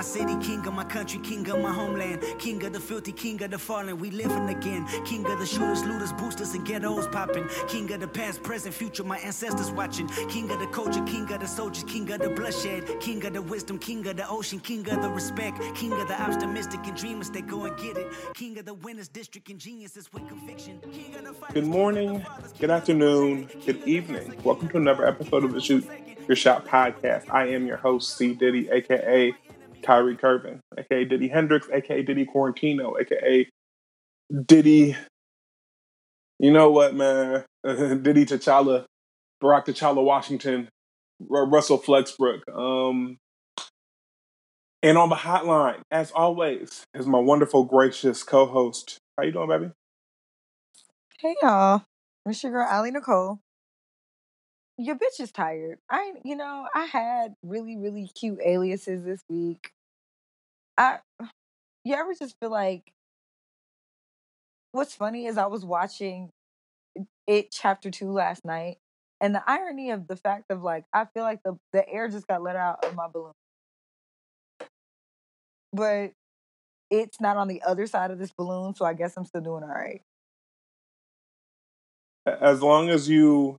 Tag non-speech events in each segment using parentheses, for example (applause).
my city, king of my country, king of my homeland, king of the filthy, king of the fallen. We living again, king of the shooters, looters, boosters, and ghettos popping, king of the past, present, future. My ancestors watching, king of the culture, king of the soldiers, king of the bloodshed, king of the wisdom, king of the ocean, king of the respect, king of the optimistic and dreamers that go and get it, king of the winners, district and geniuses with conviction, king of the fighters, Good morning, good afternoon, good evening. Welcome to another episode of the Shoot Your Shot podcast. I am your host, C. Diddy, aka Kyrie Curvin, aka Diddy Hendrix, aka Diddy Quarantino, aka Diddy. You know what, man? (laughs) Diddy T'Challa, Barack T'Challa Washington, Ru- Russell Flexbrook. Um, and on the hotline, as always, is my wonderful, gracious co-host. How you doing, baby? Hey y'all, it's your girl Allie Nicole. Your bitch is tired. I, you know, I had really, really cute aliases this week. I, you ever just feel like? What's funny is I was watching it chapter two last night, and the irony of the fact of like I feel like the the air just got let out of my balloon, but it's not on the other side of this balloon, so I guess I'm still doing all right. as long as you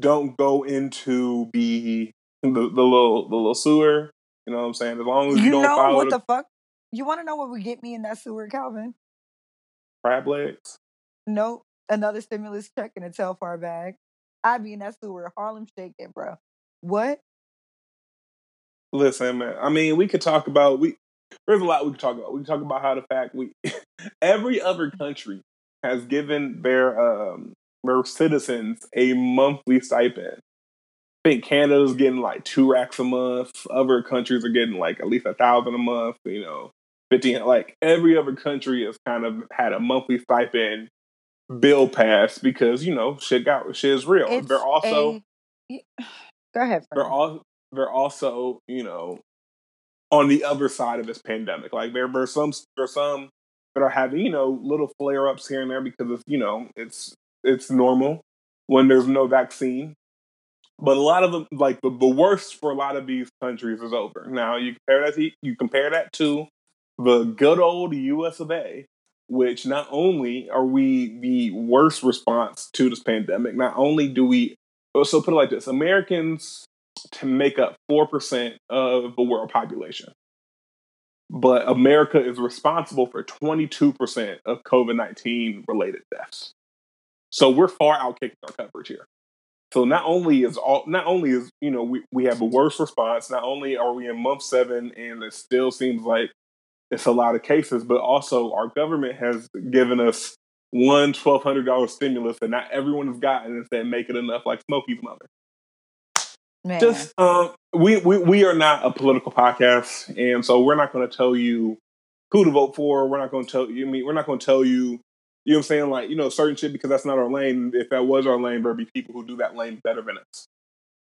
don't go into the the, the little the little sewer, you know what I'm saying? As long as you, You don't know follow what the, the fuck? You want to know what would get me in that sewer, Calvin? crab legs. Nope. Another stimulus check in a Telfar bag. I'd be in that sewer, Harlem shaking, bro. What? Listen, man. I mean, we could talk about we. There's a lot we could talk about. We can talk about how the fact we (laughs) every other country has given their um their citizens a monthly stipend. I think Canada's getting like two racks a month. Other countries are getting like at least a thousand a month. You know, fifteen. Like every other country has kind of had a monthly stipend bill passed because you know shit got shit is real. It's they're also a. (sighs) Go ahead, they're all they're also you know on the other side of this pandemic. Like there there's some there's some that are having you know little flare ups here and there because it's you know it's it's normal when there's no vaccine. But a lot of them, like the, the worst for a lot of these countries, is over. Now you compare that to, you compare that to the good old U.S. of A., which not only are we the worst response to this pandemic, not only do we so put it like this: Americans to make up four percent of the world population, but America is responsible for twenty two percent of COVID nineteen related deaths. So we're far outkicking our coverage here. So not only is all not only is you know we, we have a worse response, not only are we in month seven and it still seems like it's a lot of cases, but also our government has given us one twelve hundred dollar stimulus and not everyone has gotten and said make it enough like Smokey's mother. Man. Just um we, we we are not a political podcast and so we're not gonna tell you who to vote for. We're not gonna tell you I mean we're not gonna tell you you know what I'm saying? Like, you know, certain shit because that's not our lane. If that was our lane, there'd be people who do that lane better than us.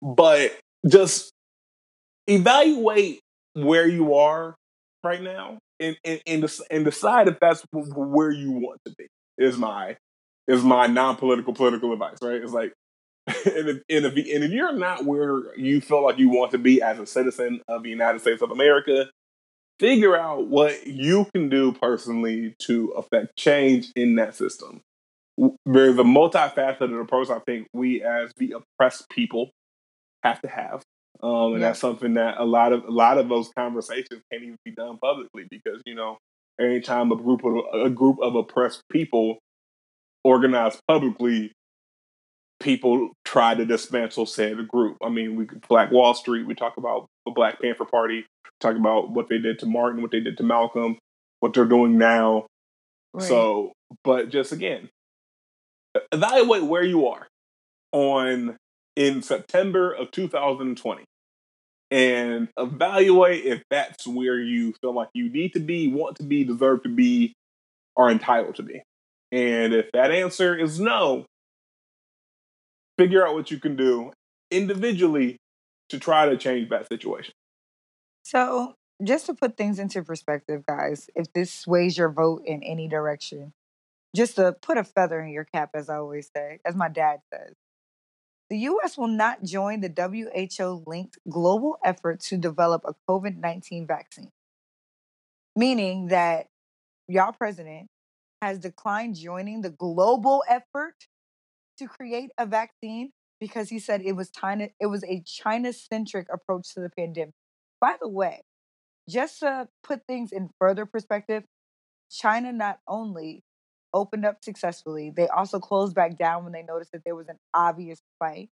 But just evaluate where you are right now and and, and, and decide if that's where you want to be. Is my is my non political political advice, right? It's like (laughs) and if, and if and if you're not where you feel like you want to be as a citizen of the United States of America, figure out what you can do personally to affect change in that system. There's a multifaceted approach I think we as the oppressed people have to have. Um, and Yep. that's something that a lot of a lot of those conversations can't even be done publicly because you know anytime a group of a group of oppressed people organize publicly, people try to dismantle said group. I mean, we Black Wall Street. We talk about Black Panther Party. Talk about what they did to Martin, what they did to Malcolm, what they're doing now. Right. So, but just again, evaluate where you are on in September of 2020 and evaluate if that's where you feel like you need to be, want to be, deserve to be, are entitled to be. And if that answer is no, figure out what you can do individually to try to change that situation. So, just to put things into perspective, guys, if this sways your vote in any direction, just to put a feather in your cap, as I always say, as my dad says, the U.S. will not join the WHO linked global effort to develop a COVID 19 vaccine, meaning that y'all president has declined joining the global effort to create a vaccine because he said it was China it was a China centric approach to the pandemic. By the way, just to put things in further perspective, China not only opened up successfully, they also closed back down when they noticed that there was an obvious spike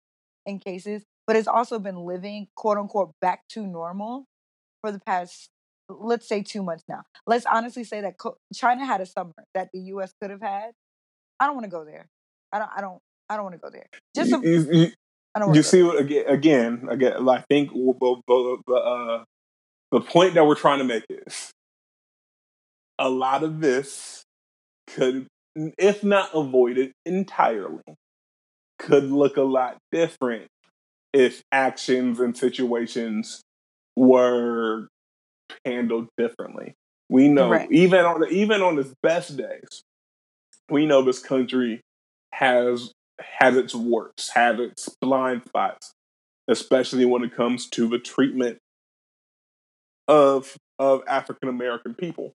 in cases, but it's also been living quote unquote back to normal for the past let's say 2 months now. Let's honestly say that China had a summer that the US could have had. I don't want to go there. I don't I don't I don't want to go there. Just a, you, you, I don't you see what again again again I think the uh, the point that we're trying to make is a lot of this could, if not avoided entirely, could look a lot different if actions and situations were handled differently. We know right. even on the, even on its best days, we know this country has has its warts, has its blind spots, especially when it comes to the treatment of of African American people.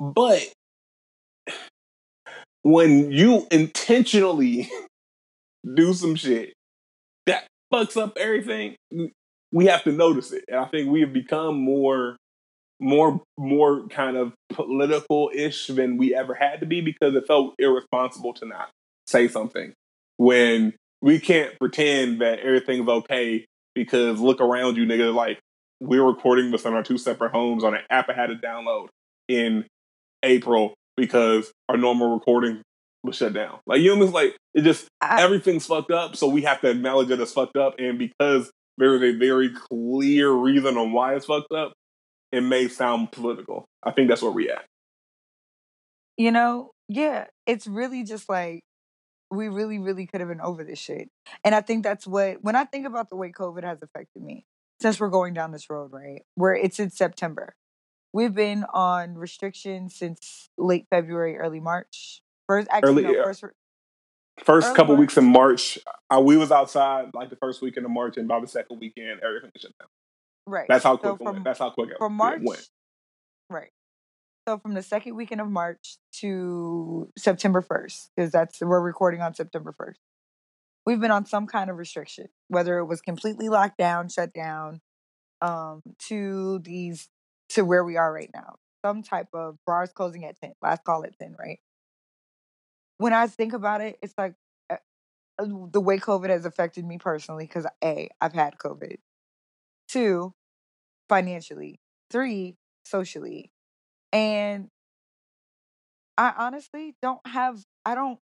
But when you intentionally (laughs) do some shit that fucks up everything, we have to notice it. And I think we have become more more more kind of political ish than we ever had to be because it felt irresponsible to not say something when we can't pretend that everything's okay because look around you, nigga. Like we're recording this on our two separate homes on an app I had to download in April because our normal recording was shut down. Like you know, it's like it just I, everything's fucked up, so we have to acknowledge that it's fucked up, and because there is a very clear reason on why it's fucked up, it may sound political. I think that's where we at. You know, yeah, it's really just like we really, really could have been over this shit. And I think that's what when I think about the way COVID has affected me, since we're going down this road, right? Where it's in September. We've been on restrictions since late February, early March. First, actually, early, no, first, first couple March. weeks in March, uh, we was outside like the first weekend of March, and by the second weekend, everything shut down. Right. That's how quick so from, it went. That's how quick it from March, went. Right. So from the second weekend of March to September first, because that's we're recording on September first. We've been on some kind of restriction, whether it was completely locked down, shut down, um, to these to where we are right now. Some type of bars closing at 10. Last call at 10, right? When I think about it, it's like uh, uh the way COVID has affected me personally, because A, I've had COVID. Two, financially. Three, socially. And I honestly don't have, I don't,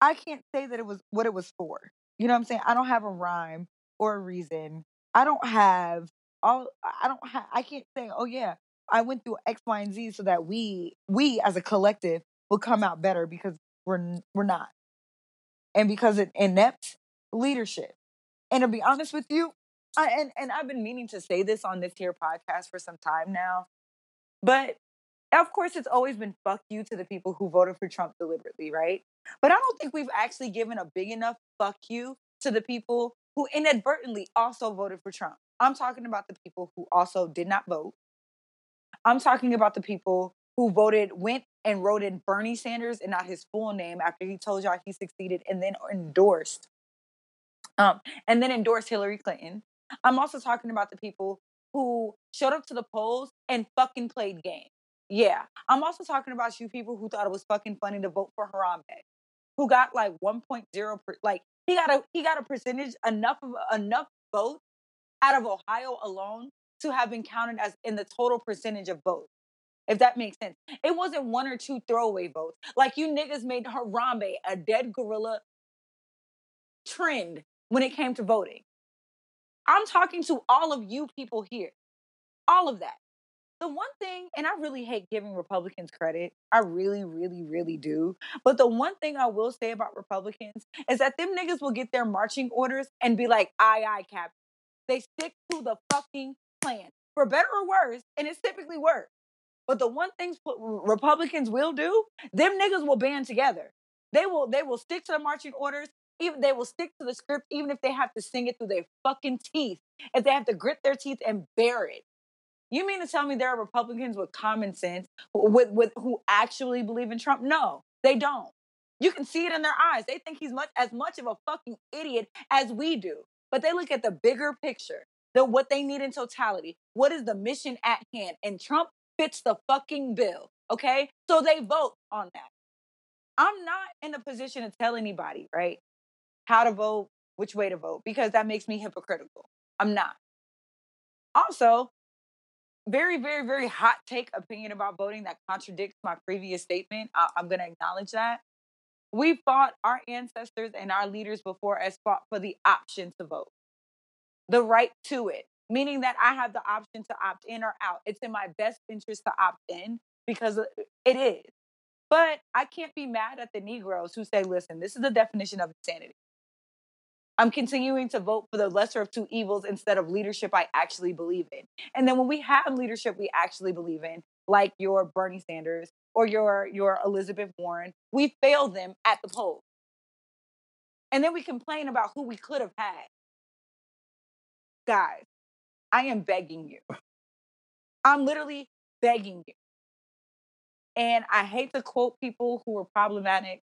I can't say that it was what it was for. You know what I'm saying? I don't have a rhyme or a reason. I don't have all I don't have I can't say, oh yeah, I went through X, Y, and Z so that we we as a collective will come out better because we're we're not. And because it inept leadership. And to be honest with you, I and, and I've been meaning to say this on this here podcast for some time now. But of course it's always been fuck you to the people who voted for Trump deliberately, right? But I don't think we've actually given a big enough fuck you to the people who inadvertently also voted for Trump. I'm talking about the people who also did not vote. I'm talking about the people who voted, went and wrote in Bernie Sanders and not his full name after he told y'all he succeeded and then endorsed. Um, and then endorsed Hillary Clinton. I'm also talking about the people who showed up to the polls and fucking played games. Yeah. I'm also talking about you people who thought it was fucking funny to vote for Harambe, who got like 1.0 per, like he got a he got a percentage enough of enough votes out of Ohio alone to have been counted as in the total percentage of votes. If that makes sense. It wasn't one or two throwaway votes. Like you niggas made Harambe a dead gorilla trend when it came to voting. I'm talking to all of you people here. All of that. The one thing, and I really hate giving Republicans credit. I really, really, really do. But the one thing I will say about Republicans is that them niggas will get their marching orders and be like, aye, aye, Captain. They stick to the fucking plan for better or worse, and it's typically worse. But the one thing Republicans will do, them niggas will band together. They will they will stick to the marching orders Even they will stick to the script, even if they have to sing it through their fucking teeth. If they have to grit their teeth and bear it. You mean to tell me there are Republicans with common sense, with, with who actually believe in Trump? No, they don't. You can see it in their eyes. They think he's much as much of a fucking idiot as we do. But they look at the bigger picture, the what they need in totality. What is the mission at hand? And Trump fits the fucking bill. Okay? So they vote on that. I'm not in a position to tell anybody, right, how to vote, which way to vote, because that makes me hypocritical. I'm not. Also, very, very, very hot take opinion about voting that contradicts my previous statement. I- I'm going to acknowledge that. We fought our ancestors and our leaders before us fought for the option to vote, the right to it, meaning that I have the option to opt in or out. It's in my best interest to opt in because uh, it is. But I can't be mad at the Negroes who say, listen, this is the definition of insanity. I'm continuing to vote for the lesser of two evils instead of leadership I actually believe in. And then when we have leadership we actually believe in, like your Bernie Sanders or your your Elizabeth Warren, we fail them at the polls. And then we complain about who we could have had. Guys, I am begging you. I'm literally begging you. And I hate to quote people who are problematic,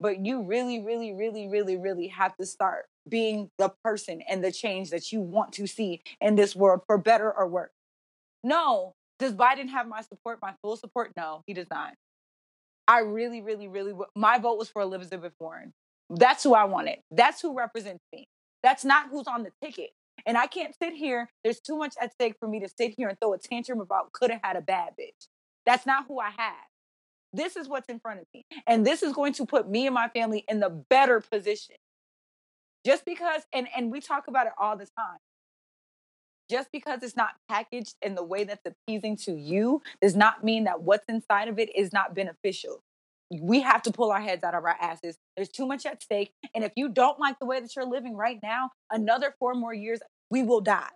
but you really, really, really, really, really have to start being the person and the change that you want to see in this world for better or worse. No, does Biden have my support, my full support? No, he does not. I really, really, really, my vote was for Elizabeth Warren. That's who I wanted. That's who represents me. That's not who's on the ticket. And I can't sit here. There's too much at stake for me to sit here and throw a tantrum about could have had a bad bitch. That's not who I have. This is what's in front of me. And this is going to put me and my family in the better position. Just because, and, and we talk about it all the time. Just because it's not packaged in the way that's appeasing to you does not mean that what's inside of it is not beneficial. We have to pull our heads out of our asses. There's too much at stake. And if you don't like the way that you're living right now, another four more years, we will die.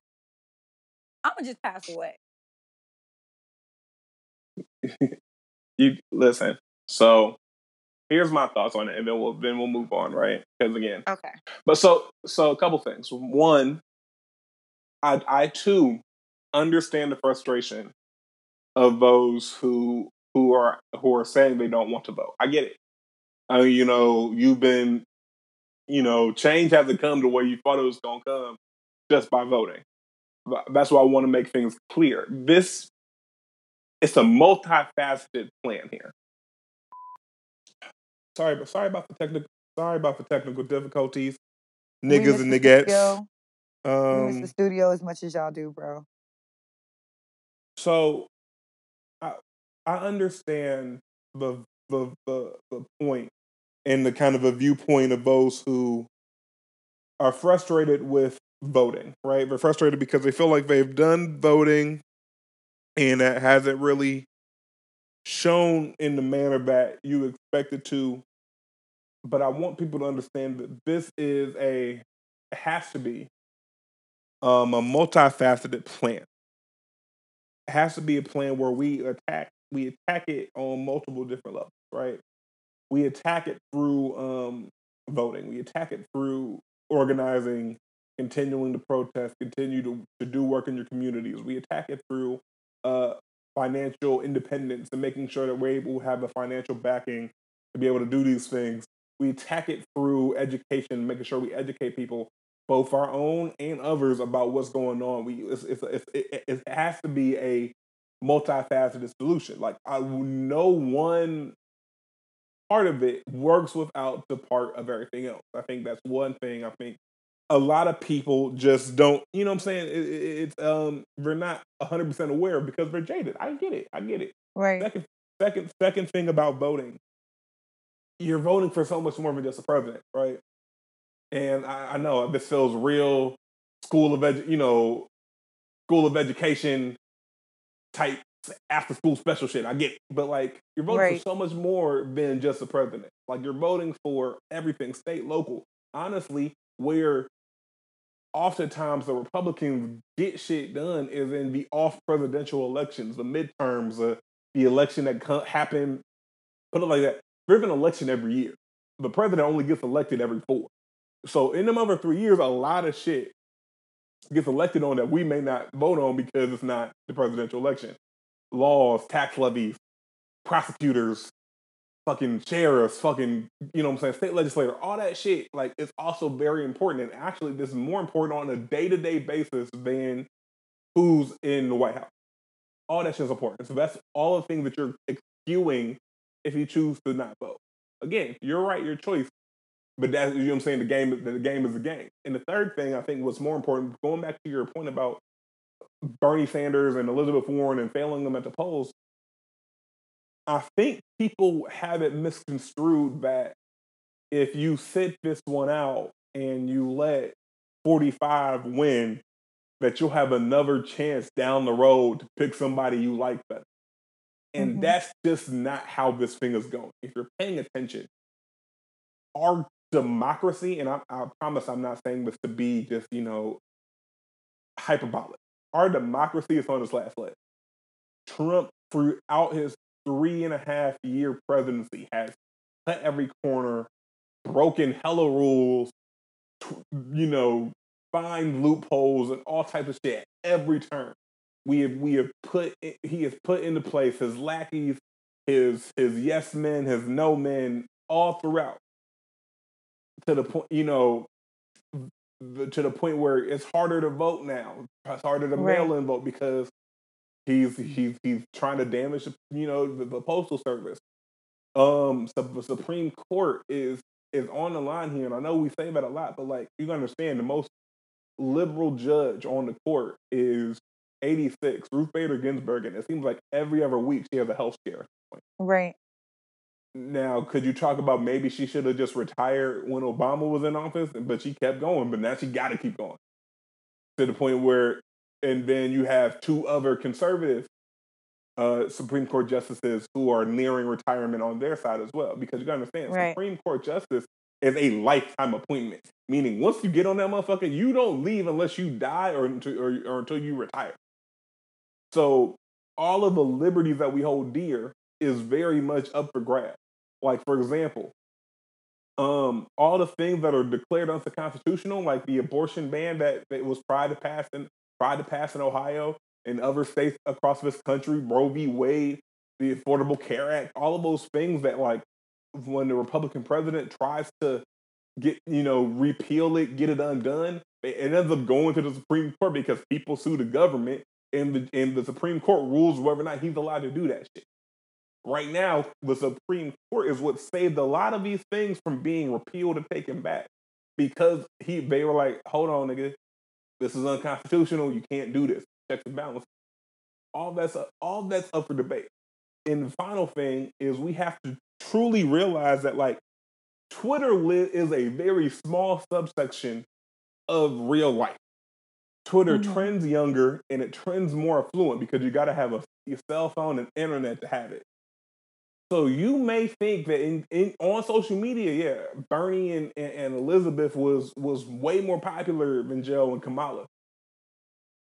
I'm going to just pass away. (laughs) you listen. So here's my thoughts on it, and then we'll then we'll move on, right? Because again, okay. But so so a couple things. One, I I too understand the frustration of those who who are who are saying they don't want to vote. I get it. I mean, you know, you've been, you know, change hasn't come to where you thought it was going to come just by voting. That's why I want to make things clear. This it's a multifaceted plan here. Sorry, but sorry about the technical. Sorry about the technical difficulties, niggas and niggas. Um, we miss the studio as much as y'all do, bro. So, I I understand the the the, the point and the kind of a viewpoint of those who are frustrated with voting, right? They're frustrated because they feel like they've done voting and that hasn't really shown in the manner that you expect it to. But I want people to understand that this is a has to be um, a multifaceted plan. It has to be a plan where we attack we attack it on multiple different levels, right? We attack it through um, voting. We attack it through organizing, continuing to protest, continue to, to do work in your communities. We attack it through uh, financial independence and making sure that we're able to have the financial backing to be able to do these things. We attack it through education, making sure we educate people, both our own and others, about what's going on. We it's, it's, it's, it, it has to be a multifaceted solution. Like I no one part of it works without the part of everything else. I think that's one thing I think a lot of people just don't, you know what I'm saying? It, it, it's um they're not 100% aware because they're jaded. I get it. I get it. Right. Second second second thing about voting. You're voting for so much more than just a president, right? And I, I know this feels real school of edu- you know, school of education type after school special shit. I get it. But like you're voting right. for so much more than just a president. Like you're voting for everything, state, local. Honestly, where oftentimes the Republicans get shit done is in the off presidential elections, the midterms, uh, the election that co- happened. Put it like that. There's election every year. The president only gets elected every four. So in them other three years, a lot of shit gets elected on that we may not vote on because it's not the presidential election. Laws, tax levies, prosecutors, fucking sheriffs, fucking, you know what I'm saying, state legislator, all that shit, like, it's also very important. And actually, this is more important on a day to day basis than who's in the White House. All that shit is important. So that's all the things that you're skewing if you choose to not vote. Again, you're right, your choice. But that's you know what I'm saying. The game, the game is the game. And the third thing I think was more important, going back to your point about Bernie Sanders and Elizabeth Warren and failing them at the polls. I think people have it misconstrued that if you sit this one out and you let 45 win, that you'll have another chance down the road to pick somebody you like better. And mm-hmm. that's just not how this thing is going. If you're paying attention, our democracy, and I, I promise I'm not saying this to be just, you know, hyperbolic. Our democracy is on its last leg. Trump, throughout his three and a half year presidency, has cut every corner, broken hella rules, you know, find loopholes and all types of shit every turn. We have we have put he has put into place his lackeys, his his yes men, his no men, all throughout. To the point, you know, to the point where it's harder to vote now. It's harder to right. mail in vote because he's he's he's trying to damage you know the, the postal service. Um, so the Supreme Court is is on the line here, and I know we say that a lot, but like you understand, the most liberal judge on the court is 86, Ruth Bader Ginsburg, and it seems like every other week she has a health scare. Right. Now, could you talk about maybe she should have just retired when Obama was in office, but she kept going, but now she got to keep going to the point where, and then you have two other conservative uh, Supreme Court justices who are nearing retirement on their side as well, because you got to understand, right. Supreme Court justice is a lifetime appointment, meaning once you get on that motherfucker, you don't leave unless you die or, or, or until you retire. So all of the liberties that we hold dear is very much up for grabs. Like for example, um, all the things that are declared unconstitutional, like the abortion ban that, that was tried to pass in tried to pass in Ohio and other states across this country, Roe v. Wade, the Affordable Care Act, all of those things that like when the Republican president tries to get you know repeal it, get it undone, it ends up going to the Supreme Court because people sue the government, and the and the Supreme Court rules whether or not he's allowed to do that shit right now, the Supreme Court is what saved a lot of these things from being repealed and taken back because he they were like, hold on, nigga, this is unconstitutional. You can't do this. Checks and balance. All that's all that's up for debate. And the final thing is we have to truly realize that like Twitter is a very small subsection of real life. Twitter mm-hmm. trends younger and it trends more affluent because you got to have a, a cell phone and internet to have it. So you may think that in, in on social media, yeah, Bernie and, and, and, Elizabeth was was way more popular than Joe and Kamala.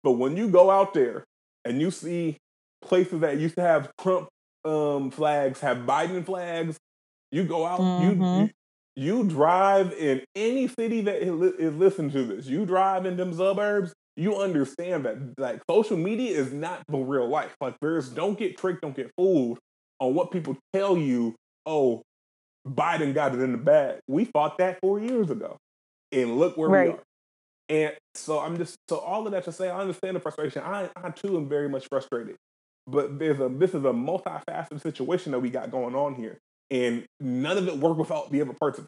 But when you go out there and you see places that used to have Trump um, flags, have Biden flags, you go out, mm-hmm. you, you you drive in any city that is listening to this. You drive in them suburbs. You understand that like social media is not the real life. Like there's don't get tricked, don't get fooled on what people tell you, oh, Biden got it in the bag. We fought that four years ago. And look where right. we are. And so I'm just so all of that to say I understand the frustration. I I too am very much frustrated. But there's a this is a multifaceted situation that we got going on here. And none of it worked without the other person.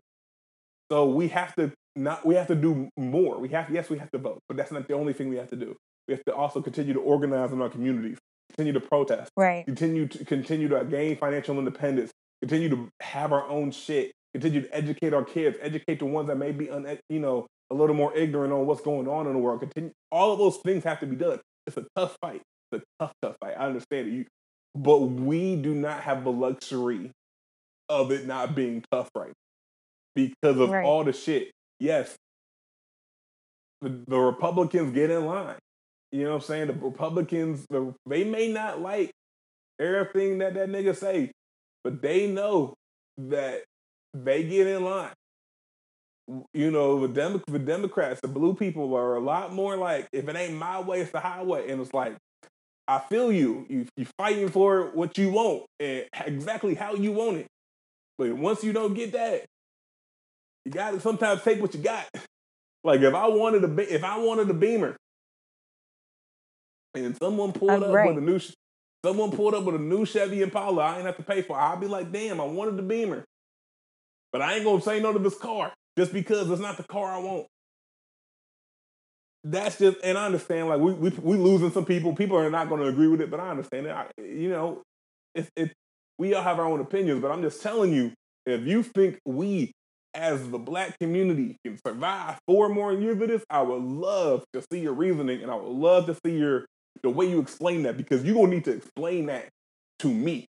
So we have to not we have to do more. We have yes, we have to vote, but that's not the only thing we have to do. We have to also continue to organize in our communities continue to protest, right? Continue to continue to gain financial independence, continue to have our own shit, continue to educate our kids, educate the ones that may be un, you know a little more ignorant on what's going on in the world. Continue, all of those things have to be done. It's a tough fight. It's a tough, tough fight. I understand it. You, but we do not have the luxury of it not being tough right because of right. all the shit. Yes, the, the Republicans get in line. You know what I'm saying? The Republicans, they may not like everything that that nigga say, but they know that they get in line. you know, the, Demo- the Democrats, the blue people are a lot more like, if it ain't my way, it's the highway. And it's like, I feel you. You you fighting for what you want and exactly how you want it. But once you don't get that, you got to sometimes take what you got. Like if I wanted a if I wanted a Beamer, and someone pulled I'm up right. with a new someone pulled up with a new Chevy Impala, I ain't have to pay for. it. I'll be like, damn, I wanted the Beamer, but I ain't gonna say no to this car just because it's not the car I want. That's just, and I understand. Like we we we losing some people. People are not going to agree with it, but I understand it. I, you know, it's it. We all have our own opinions, but I'm just telling you, if you think we as the black community can survive four more years of this, I would love to see your reasoning, and I would love to see your the way you explain that because you're gonna need to explain that to me.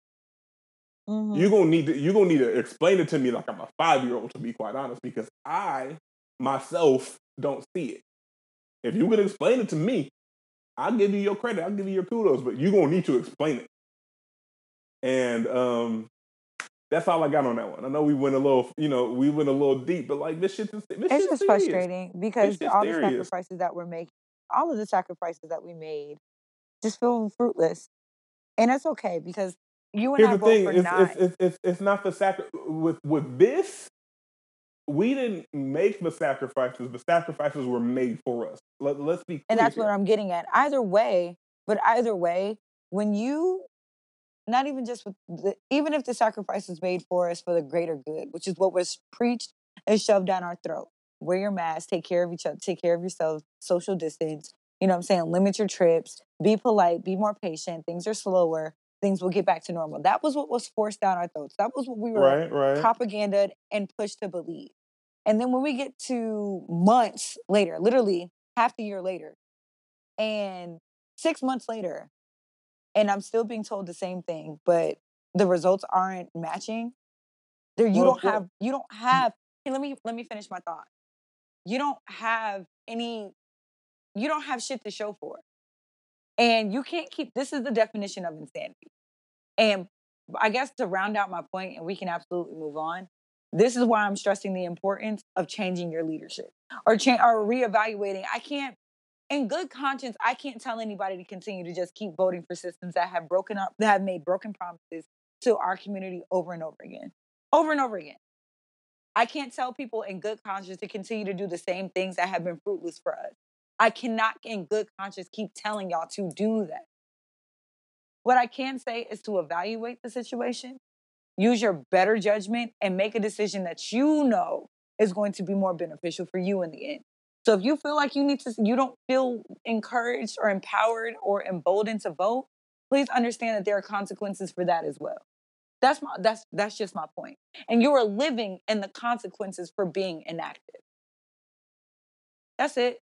Mhm. You're gonna need to you're gonna need to explain it to me like I'm a five year old to be quite honest, because I myself don't see it. If you can explain it to me, I'll give you your credit, I'll give you your kudos, but you're gonna need to explain it. And um that's all I got on that one. I know we went a little, you know, we went a little deep, but like this shit, this It's shit's just serious. frustrating because all the sacrifices that we're making, all of the sacrifices that we made, just feel fruitless, and it's okay because you and Here's I the both thing: it's, not. it's it's it's it's not the sacri- with with this. We didn't make the sacrifices. The sacrifices were made for us. Let, let's be clear. and that's what. I'm getting at. Either way, but either way, when you, not even just with the, even if the sacrifice is made for us for the greater good, which is what was preached and shoved down our throat. Wear your mask, take care of each other, take care of yourself, social distance. You know what I'm saying? Limit your trips, be polite, be more patient. Things are slower. Things will get back to normal. That was what was forced down our throats. That was what we were right, right. propaganda and pushed to believe. And then when we get to months later, literally half the year later, and six months later, and I'm still being told the same thing, but the results aren't matching. There, you Well, don't well- have, you don't hmm. have. Hey, let me let me finish my thought. You don't have any, you don't have shit to show for it, and you can't keep. This is the definition of insanity. And I guess to round out my point, and we can absolutely move on. This is why I'm stressing the importance of changing your leadership or cha- or reevaluating. I can't, in good conscience, I can't tell anybody to continue to just keep voting for systems that have broken up, that have made broken promises to our community over and over again, over and over again. I can't tell people in good conscience to continue to do the same things that have been fruitless for us. I cannot, in good conscience, keep telling y'all to do that. What I can say is to evaluate the situation, use your better judgment, and make a decision that you know is going to be more beneficial for you in the end. So if you feel like you need to, you don't feel encouraged or empowered or emboldened to vote, please understand that there are consequences for that as well. That's my that's that's just my point. And you are living in the consequences for being inactive. That's it.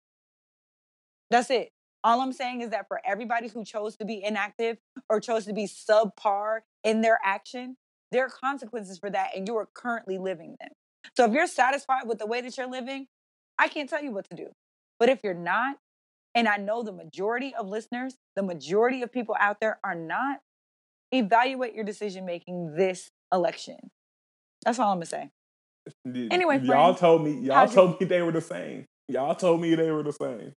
That's it. All I'm saying is that for everybody who chose to be inactive or chose to be subpar in their action, there are consequences for that, and you are currently living them. So if you're satisfied with the way that you're living, I can't tell you what to do. But if you're not, and I know the majority of listeners, the majority of people out there are not, evaluate your decision making this election. That's all I'm gonna say. Anyway, y'all friends, told me y'all how'd you- told me they were the same. Y'all told me they were the same.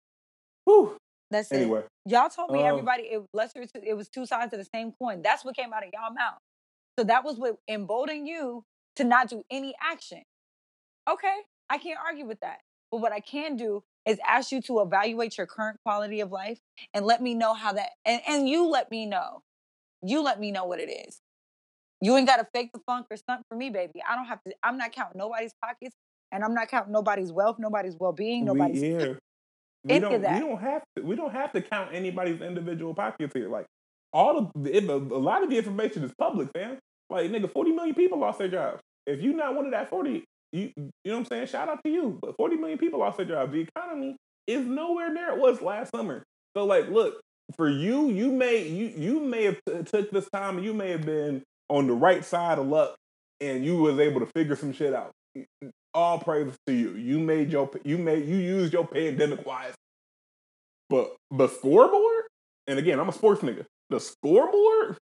Whew. That's it. Anyway, Y'all told me Um, everybody it lesser it was two sides of the same coin. That's what came out of y'all mouth. So that was what emboldened you to not do any action. Okay, I can't argue with that. But what I can do is ask you to evaluate your current quality of life and let me know how that and, and you let me know. You let me know what it is. You ain't gotta fake the funk or stunt for me, baby. I don't have to, I'm not counting nobody's pockets and I'm not counting nobody's wealth, nobody's well-being, nobody's we, yeah. We don't. We don't have to. We don't have to count anybody's individual pockets here. Like all of the, it, a lot of the information is public, fam. Like nigga, forty million people lost their jobs. If you not one of that forty, you you know what I'm saying? Shout out to you. But forty million people lost their jobs. The economy is nowhere near it was last summer. So like, look for you. You may you you may have t- took this time. and You may have been on the right side of luck, and you was able to figure some shit out. All praise to you. You made your you made you used your pandemic wise. But the scoreboard, and again, I'm a sports nigga. The scoreboard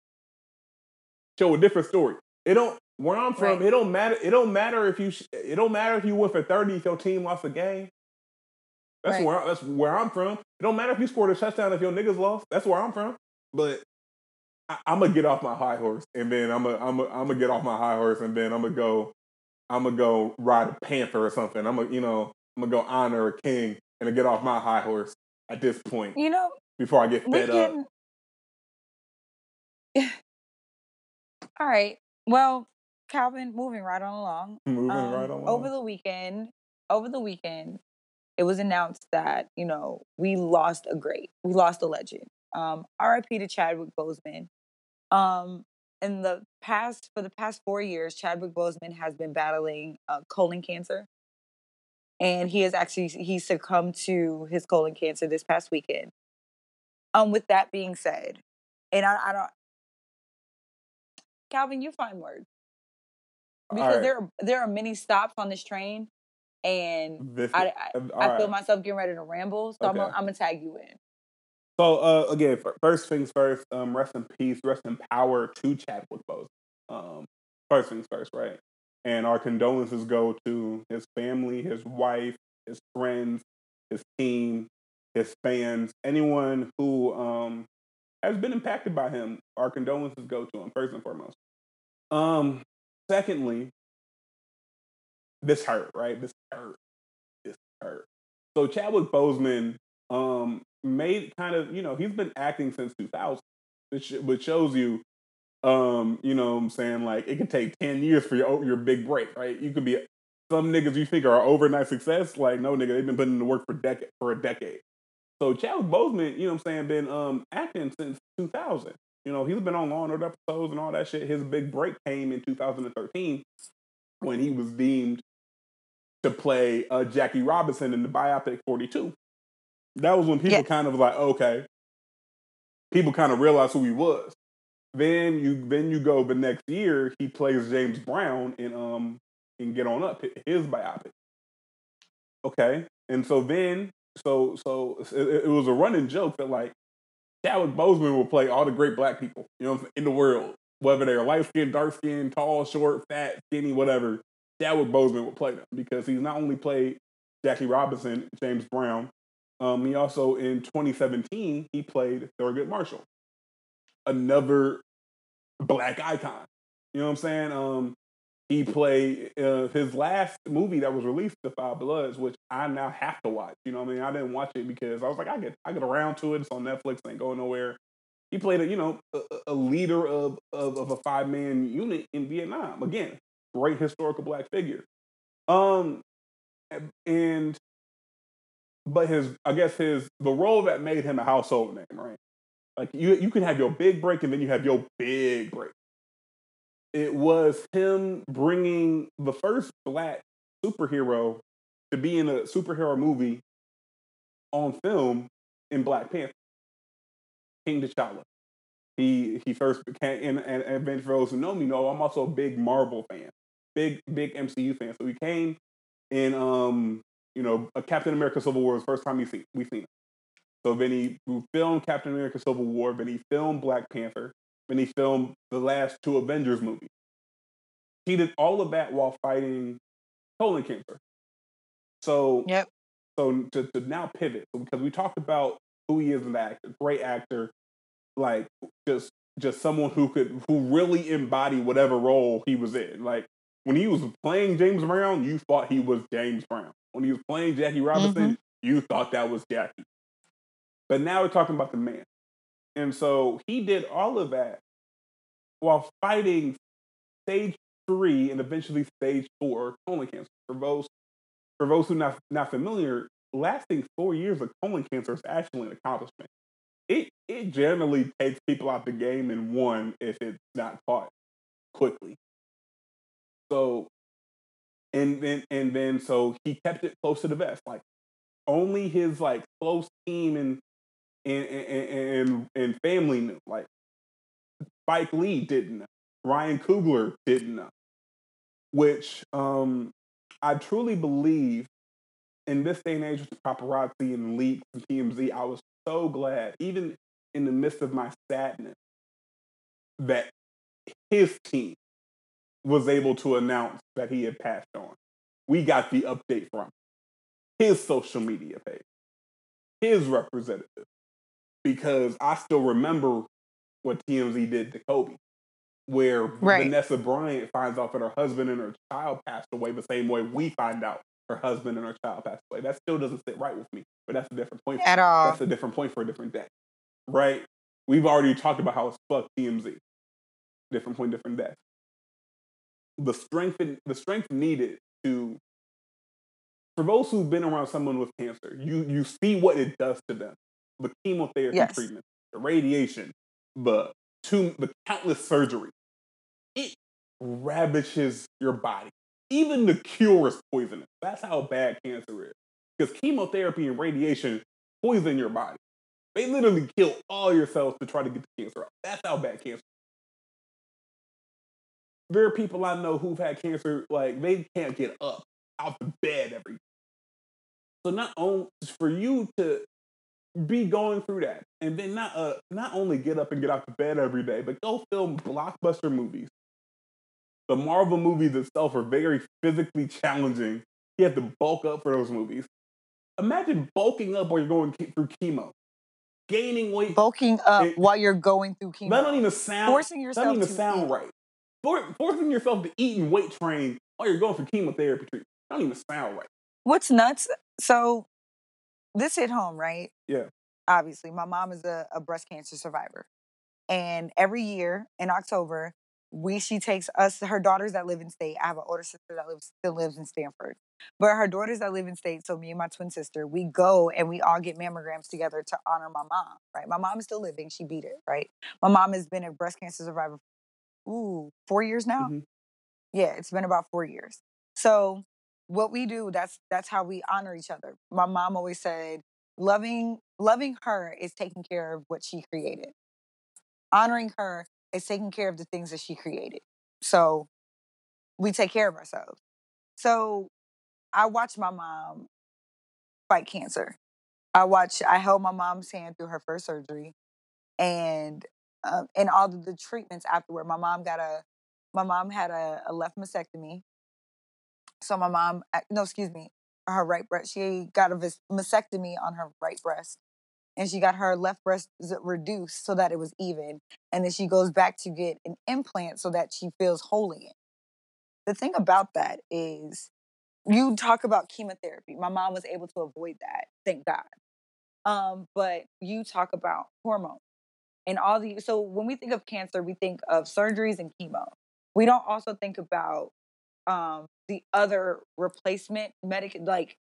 show a different story. It don't Where I'm from, Right. it don't matter. It don't matter if you. It don't matter if you went for thirty if your team lost a game. That's Right. where that's where I'm from. It don't matter if you scored a touchdown if your niggas lost. That's where I'm from. But I, I'm gonna get off my high horse and then I'm gonna I'm gonna get off my high horse and then I'm gonna go I'm gonna go ride a panther or something. I'm gonna you know I'm gonna go honor a king and get off my high horse at this point You know, before I get fed up. (laughs) All right. Well, Calvin, moving right on along. Moving Um, right on. Over the weekend, over the weekend, it was announced that you know we lost a great, we lost a legend. Um, R.I.P. to Chadwick Boseman. Um, in the past, for the past four years, Chadwick Boseman has been battling uh, colon cancer, and he has actually he succumbed to his colon cancer this past weekend. Um, with that being said, and I, I don't, Calvin, you find words because right. there are, there are many stops on this train, and This- I I, I feel right. myself getting ready to ramble, so I'm gonna, I'm gonna tag you in. So uh, again, first things first. Um, rest in peace, rest in power to Chadwick Boseman. Um, first things first, right? And our condolences go to his family, his wife, his friends, his team, his fans, anyone who um has been impacted by him. Our condolences go to him first and foremost. Um, secondly, this hurt, right? This hurt. This hurt. So Chadwick Boseman um made kind of you know he's been acting since 2000 which which shows you um you know i'm saying? Like it could take 10 years for your your big break right? You could be some niggas you think are overnight success like no nigga they've been putting in the work for decade for a decade. So Chadwick Boseman you know i'm saying been um acting since 2000 you know he's been on Law and Order episodes and all that shit. His big break came in 2013 when he was deemed to play uh, Jackie Robinson in the biopic 42 that was when people Yeah. kind of was like, okay, people kind of realized who he was. Then you then you go the next year, he plays James Brown in um in Get On Up, his biopic. Okay, and so then so so it, it was a running joke that like Chadwick Boseman will play all the great black people, you know, in the world, whether they're light skinned, dark skinned, tall, short, fat, skinny, whatever. Chadwick Boseman would play them because he's not only played Jackie Robinson, James Brown, um, he also in 2017 he played Thurgood Marshall, another black icon. You know what I'm saying? Um, he played uh, his last movie that was released, The Five Bloods, which I now have to watch. You know what I mean? I didn't watch it because I was like, I get I get around to it. It's on Netflix. Ain't going nowhere. He played a you know a, a leader of of, of a five man unit in Vietnam. Again, great historical black figure. Um, and but his I guess his the role that made him a household name, right? Like you you can have your big break and then you have your big break. It was him bringing the first black superhero to be in a superhero movie on film in Black Panther, King T'Challa. He he first became and and, and for those who know me know I'm also a big Marvel fan, big big MCU fan. So he came in um you know a Captain America Civil War was the first time we seen we seen it. So then he filmed Captain America Civil War, then he filmed Black Panther, then he filmed the last two Avengers movies. He did all of that while fighting colon cancer. So Yep. so to, to now pivot because we talked about who he is as an actor, great actor, like just just someone who could who really embody whatever role he was in. Like when he was playing James Brown, you thought he was James Brown. When he was playing Jackie Robinson, mm-hmm. you thought that was Jackie. But now we're talking about the man. And so he did all of that while fighting stage three and eventually stage four colon cancer. For those for those who not not familiar, lasting four years of colon cancer is actually an accomplishment. It it generally takes people out the game in one if it's not caught quickly. So and then and then so he kept it close to the vest. Like only his like close team and and and and, and family knew. Like Spike Lee didn't know. Ryan Coogler didn't know. Which um I truly believe in this day and age with the paparazzi and leaks and TMZ, I was so glad, even in the midst of my sadness, that his team, was able to announce that he had passed on. We got the update from his social media page, his representative, because I still remember what TMZ did to Kobe, where Right. Vanessa Bryant finds out that her husband and her child passed away the same way we find out her husband and her child passed away. That still doesn't sit right with me, but that's a different point. At all. That's a different point for a different day, right? We've already talked about how it's fuck TMZ. Different point, different day. The strength, the strength needed to, for those who've been around someone with cancer, you you see what it does to them. The chemotherapy Yes. treatment, the radiation, the two, the countless surgery. It ravishes your body. Even the cure is poisonous. That's how bad cancer is. Because chemotherapy and radiation poison your body. They literally kill all your cells to try to get the cancer out. That's how bad cancer. There are people I know who've had cancer, like they can't get up out the bed every day. So not only for you to be going through that, and then not uh not only get up and get out the bed every day, but go film blockbuster movies. The Marvel movies itself are very physically challenging. You have to bulk up for those movies. Imagine bulking up while you're going through chemo, gaining weight. Bulking up It- while you're going through chemo. That don't even sound. Forcing that yourself don't even to sound eat. right. For, forcing yourself to eat and weight train while you're going for chemotherapy treatment. That don't even sound right. What's nuts? So this hit home, right? Yeah. Obviously, my mom is a, a breast cancer survivor. And every year in October, we she takes us her daughters that live in state. I have an older sister that lives still lives in Stanford. But her daughters that live in state, so me and my twin sister, we go and we all get mammograms together to honor my mom, right? My mom is still living, she beat it, right? My mom has been a breast cancer survivor ooh, four years now. Mhm. Yeah, it's been about four years. So what we do, that's that's how we honor each other. My mom always said, loving loving her is taking care of what she created. Honoring her is taking care of the things that she created. So we take care of ourselves. So I watched my mom fight cancer. I watched I held my mom's hand through her first surgery and um, and all the treatments afterward. My mom got a my mom had a, a left mastectomy. So my mom, uh, no, excuse me, her right breast. She got a mastectomy on her right breast, and she got her left breast reduced so that it was even. And then she goes back to get an implant so that she feels whole again. The thing about that is, you talk about chemotherapy. My mom was able to avoid that, thank God. Um, but you talk about hormones and all the so when we think of cancer we think of surgeries and chemo. We don't also think about um the other replacement medic like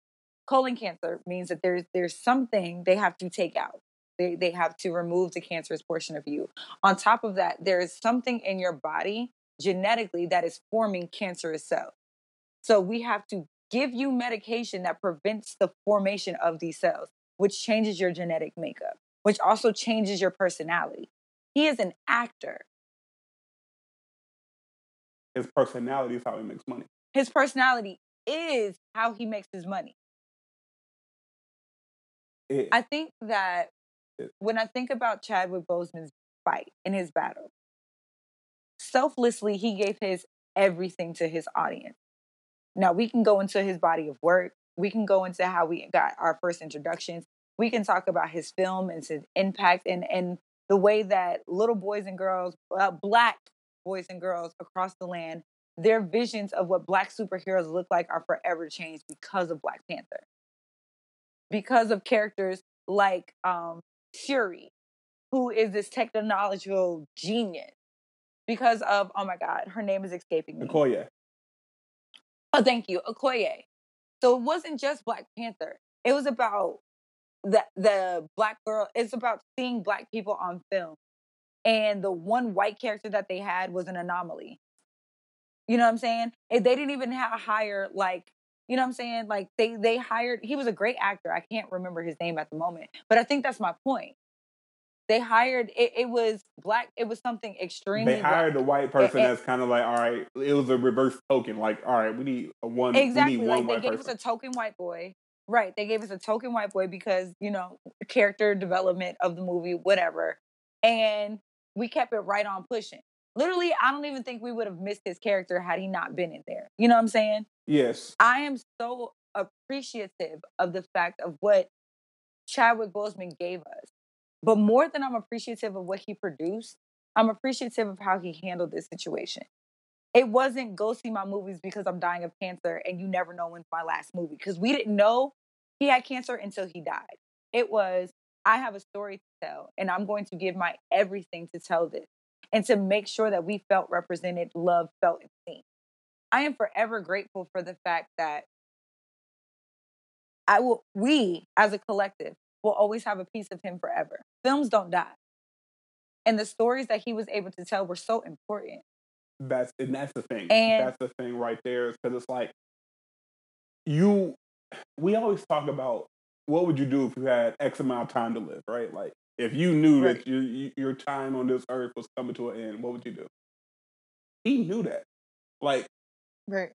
colon cancer means that there's there's something they have to take out. They they have to remove the cancerous portion of you. On top of that there is something in your body genetically that is forming cancerous cells. So we have to give you medication that prevents the formation of these cells which changes your genetic makeup which also changes your personality. He is an actor. His personality is how he makes money. His personality is how he makes his money. It- I think that It- when I think about Chadwick Boseman's fight in his battle, selflessly he gave his everything to his audience. Now we can go into his body of work. We can go into how we got our first introductions. We can talk about his film and his impact and and the way that little boys and girls, uh, black boys and girls across the land, their visions of what black superheroes look like are forever changed because of Black Panther. Because of characters like um, Shuri, who is this technological genius. Because of oh my god, her name is escaping me. Okoye. Oh, thank you, Okoye. So it wasn't just Black Panther. It was about the the black girl. It's about seeing black people on film, and the one white character that they had was an anomaly. You know what I'm saying? And they didn't even have a hire like you know what I'm saying? Like they they hired. He was a great actor. I can't remember his name at the moment, but I think that's my point. They hired. It, it was black. It was something extremely. They hired a white person that's kind of like, all right, it was a reverse token. Like, all right, we need a one. exactly We need like one they white gave person. us a token white boy right they gave us a token white boy because you know character development of the movie whatever and we kept it right on pushing literally, I don't even think we would have missed his character had he not been in there. You know what I'm saying? Yes. I am so appreciative of the fact of what Chadwick Boseman gave us. But more than I'm appreciative of what he produced, I'm appreciative of how he handled this situation. It wasn't go see my movies because I'm dying of cancer and you never know when's my last movie. Because we didn't know he had cancer until he died. It was, I have a story to tell and I'm going to give my everything to tell this and to make sure that we felt represented, loved, felt, and seen. I am forever grateful for the fact that I will, we as a collective will always have a piece of him forever. Films don't die. And the stories that he was able to tell were so important. That's and that's the thing. And- that's the thing right there. Because it's like you. We always talk about what would you do if you had X amount of time to live, right? Like if you knew Right. that your your time on this earth was coming to an end, what would you do? He knew that. Like Right.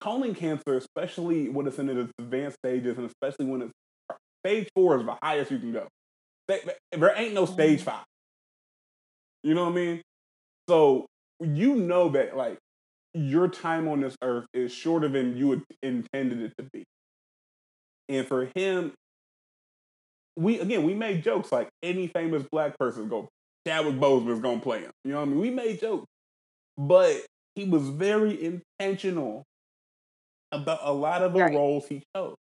colon cancer, especially when it's in its advanced stages, and especially when it's stage four is the highest you can go. There- ain't no stage Mhm. five. You know what I mean? So you know that like your time on this earth is shorter than you had intended it to be. And for him, we again we made jokes like any famous black person go Chadwick Boseman is gonna play him. You know what I mean? We made jokes, but he was very intentional about a lot of the Right. roles he chose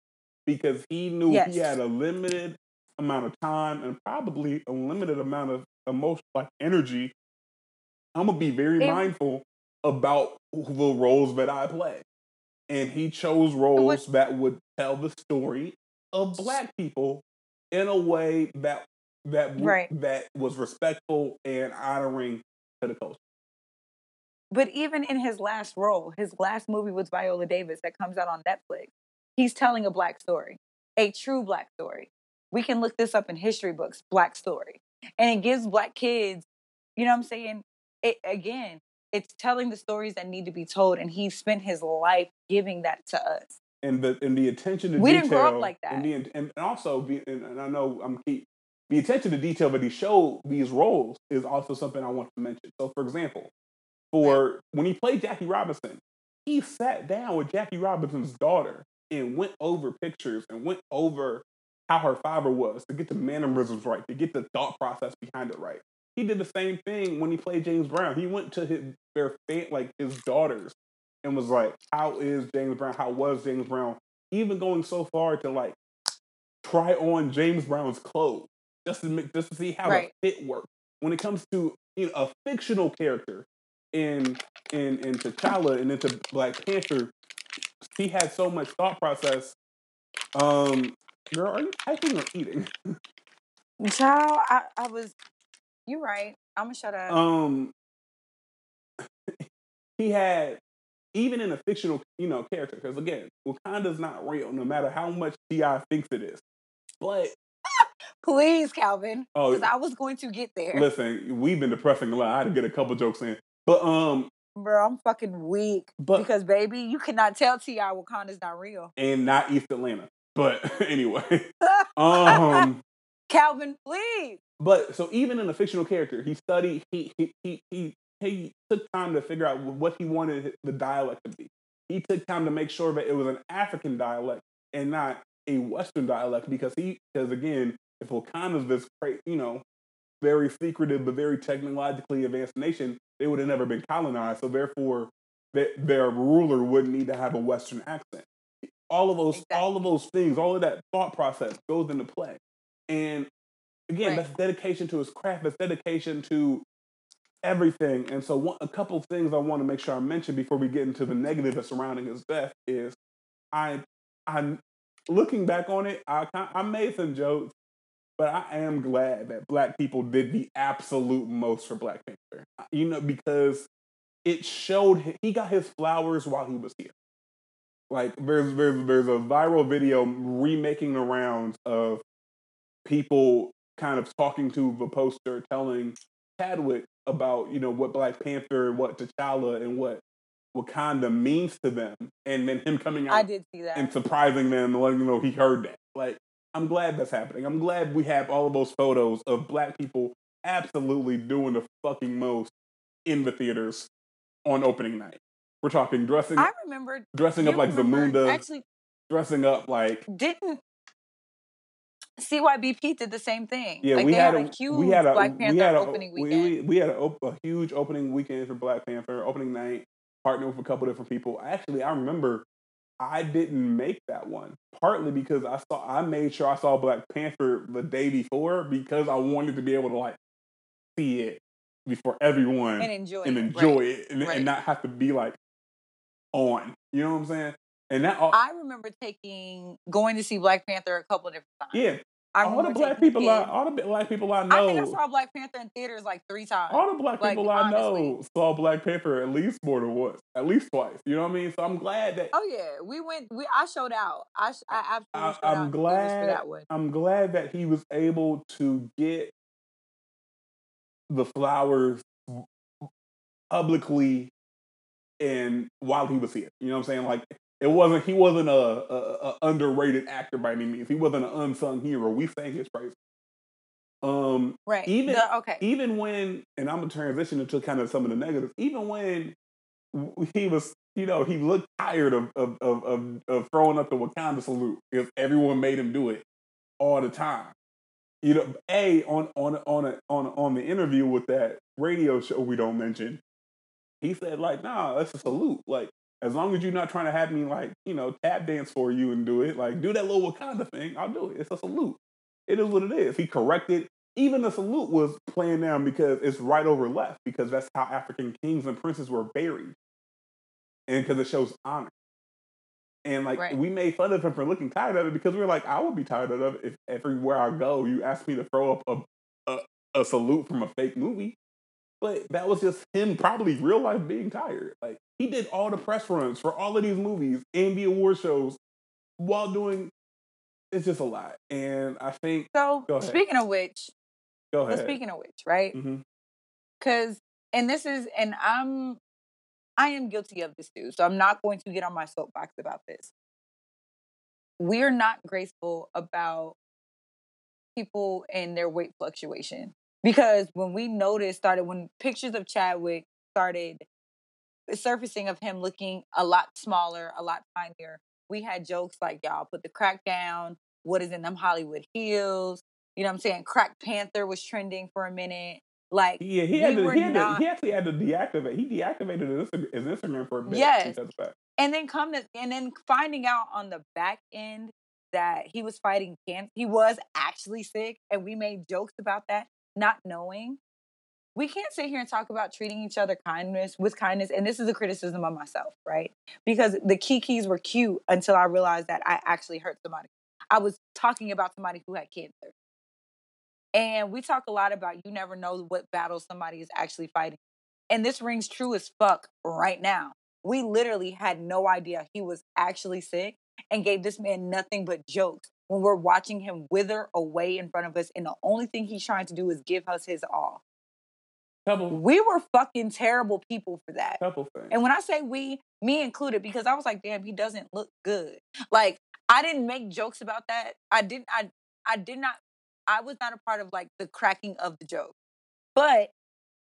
because he knew Yes. he had a limited amount of time and probably a limited amount of emotion, like energy. I'm gonna be very It- mindful about the roles that I play, and he chose roles that would tell the story of black people in a way that that w- Right. that was respectful and honoring to the culture. But even in his last role, his last movie was Viola Davis that comes out on Netflix, he's telling a black story, a true black story. We can look this up in history books, black story. And it gives black kids, you know what I'm saying? It again, it's telling the stories that need to be told. And he spent his life giving that to us. and the and the attention to We detail. didn't grow up like And, that. the, and also, the, and, and I know I'm keep the attention to detail that he showed these roles is also something I want to mention. So, for example, for when he played Jackie Robinson, he sat down with Jackie Robinson's daughter and went over pictures and went over how her father was to get the mannerisms right, to get the thought process behind it right. He did the same thing when he played James Brown. He went to his their fa- like his daughters and was like, "How is James Brown? How was James Brown?" Even going so far to like try on James Brown's clothes just to make, just to see how Right. the fit worked. When it comes to you know, a fictional character in in in T'Challa and into Black Panther, he had so much thought process. Um, girl, are you typing or eating? Child, I, I was, you're right. I'm to shut up. um (laughs) he had even in a fictional you know character because again wakanda's not real no matter how much T.I. thinks it is but (laughs) Please, Calvin. oh Because I was going to get there. listen we've been depressing a lot i had to get a couple jokes in but um Bro, I'm fucking weak. but because, baby, you cannot tell T.I. Wakanda's not real. and not east atlanta but (laughs) anyway um Calvin, please. But so even in a fictional character, he studied. He he he he, he took time to figure out what he wanted the dialect to be. He took time to make sure that it was an African dialect and not a Western dialect because he because again, if Wakanda's this great, you know, very secretive but very technologically advanced nation, they would have never been colonized. So therefore, that their ruler wouldn't need to have a Western accent. All of those, all of those things, all of that thought process goes into play. And again, Right. that's dedication to his craft. That's dedication to everything. And so, one, a couple of things I want to make sure I mention before we get into the negative that's surrounding his death is, I, I'm looking back on it. I I made some jokes, but I am glad that Black people did the absolute most for Black Panther. You know, because it showed he got his flowers while he was here. Like there's there's there's a viral video remaking the rounds of people kind of talking to the poster, telling Chadwick about you know what Black Panther, and what T'Challa, and what Wakanda means to them, and then him coming out I did see that. and surprising them and letting them know he heard that. Like, I'm glad that's happening. I'm glad we have all of those photos of black people absolutely doing the fucking most in the theaters on opening night. We're talking dressing I remember dressing up like remember- Zamunda, Actually, dressing up like didn't CYBP did the same thing. yeah. like we they had, had, a, a huge we had a Black Panther we had a, opening weekend. We, we had a, a huge opening weekend for Black Panther opening night. Partnered with a couple different people. Actually, I remember I didn't make that one partly because I saw I made sure I saw Black Panther the day before because I wanted to be able to like see it before everyone and enjoy and it, enjoy right. it and, right. and not have to be like on. You know what I'm saying? And that all, I remember taking going to see Black Panther a couple different times. yeah, I all the black people I all the black people I I think I know saw Black Panther in theaters like three times. all the black like, people I know saw Black Panther at least more than once, at least twice. You know what I mean? So I'm glad that Oh yeah, we went. We I showed out. I I absolutely I, showed out I'm glad for that one. I'm glad that he was able to get the flowers publicly and while he was here. You know what I'm saying? Like it wasn't he wasn't a, a, a underrated actor by any means. He wasn't an unsung hero. We sang his praise. Um, Right. even- The- okay. even when, and I'm gonna transition into kind of some of the negatives. Even when he was, you know, he looked tired of of of of, of throwing up the Wakanda salute because everyone made him do it all the time. You know, a on on on a, on on the interview with that radio show we don't mention, he said like, nah, that's a salute. Like as long as you're not trying to have me like, you know, tap dance for you and do it, like do that little Wakanda thing, I'll do it. It's a salute. It is what it is. He corrected. Even the salute was playing down because it's right over left because that's how African kings and princes were buried, and because it shows honor. And like Right. we made fun of him for looking tired of it because we were like, I would be tired of it if everywhere I go you ask me to throw up a, a a salute from a fake movie. But that was just him probably real life being tired. Like he did all the press runs for all of these movies and the award shows while doing it's just a lot. And I think So speaking of which, go ahead. speaking of which, right? Mhm. Because and this is and I'm I am guilty of this too. So I'm not going to get on my soapbox about this. We're not graceful about people and their weight fluctuation because when we noticed started when pictures of Chadwick started surfacing of him looking a lot smaller, a lot tinier, we had jokes like y'all put the crack down, what is in them Hollywood heels? You know what I'm saying? Crack Panther was trending for a minute. Like Yeah, he had, we to, he, had to, he actually had to deactivate. He deactivated his, his Instagram for a bit. Yes. because of that. and then come to and then finding out on the back end that he was fighting cancer he was actually sick and we made jokes about that not knowing we can't sit here and talk about treating each other kindness with kindness and this is a criticism of myself right? Because the kikis were cute until i realized that i actually hurt somebody. I was talking about somebody who had cancer. And we talk a lot about you never know what battle somebody is actually fighting. And this rings true as fuck right now. We literally had no idea he was actually sick and gave this man nothing but jokes when we're watching him wither away in front of us and the only thing he's trying to do is give us his all. Couple, we were fucking terrible people for that. Couple things. and when i say we me included because i was like damn he doesn't look good. Like i didn't make jokes about that. I didn't i i did not i was not a part of like the cracking of the joke. But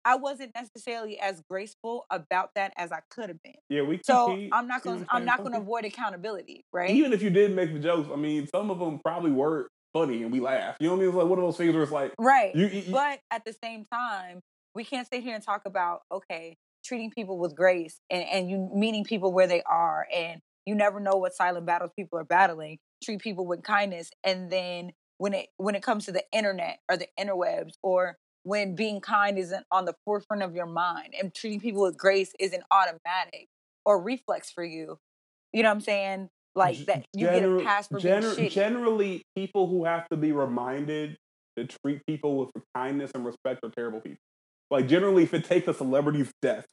i wasn't necessarily as graceful about that as i could have been yeah, we. so I'm not going. I'm not going to avoid accountability, right? Even if you did make the jokes, I mean, some of them probably were funny and we laughed. You know what I mean? It's like one of those things where it's like, right. you, you, but at the same time, we can't sit here and talk about okay, treating people with grace and and you meeting people where they are, and you never know what silent battles people are battling. Treat people with kindness, and then when it when it comes to the internet or the interwebs or when being kind isn't on the forefront of your mind and treating people with grace isn't automatic or reflex for you. You know what I'm saying? Like that you get a pass for gener- being shitty. Generally, people who have to be reminded to treat people with kindness and respect are terrible people. Like generally, if it takes a celebrity's death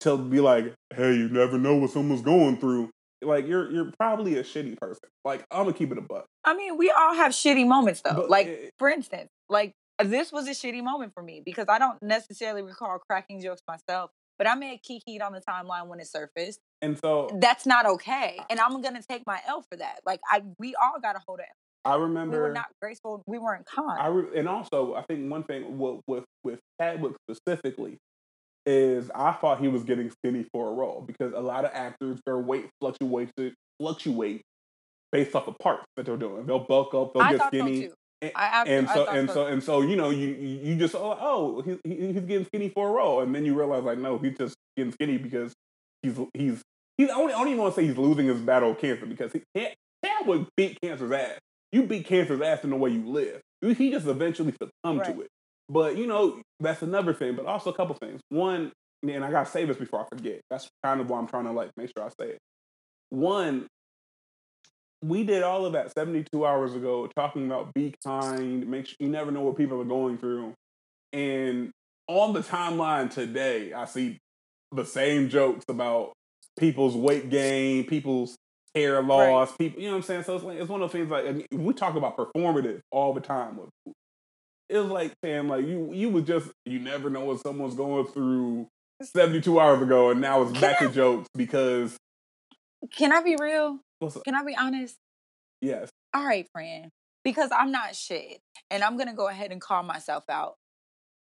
to be like, "Hey, you never know what someone's going through," like you're you're probably a shitty person. Like I'm gonna keep it a buck. I mean, we all have shitty moments though. But like for instance, like Uh, this was a shitty moment for me because I don't necessarily recall cracking jokes myself, but I may have kikied on the timeline when it surfaced. And so That's not okay, and I'm gonna take my L for that. Like I, we all got to hold it. I remember We were not graceful. We weren't kind. I re- and also I think one thing with with with Chadwick specifically, is I thought he was getting skinny for a role because a lot of actors their weight fluctuates fluctuate based off of parts that they're doing. They'll bulk up, they'll I get skinny. so. And, I, I, and I so and so. so and so you know you you just oh, oh he, he- he's getting skinny for a role. And then you realize like no he's just getting skinny because he's he's he's I don't, I don't even want to say he's losing his battle of cancer because he can't Chadwick beat cancer's ass. You beat cancer's ass in the way you live. He just eventually succumbed Right. to it. But you know that's another thing but also a couple things. One and I gotta say this before I forget. That's kind of why I'm trying to like make sure I say it. One we did all of that 72 hours ago talking about be kind make sure you never know what people are going through. And on the timeline today i see the same jokes about people's weight gain people's hair loss people you know what i'm saying? So it's like it's one of those things like and we talk about performative all the time. It was like Sam, like you you was just you never know what someone's going through 72 hours ago and now it's back to jokes because Can I be real? Can I be honest? yes All right, friend. Because I'm not shit. And I'm going to go ahead and call myself out.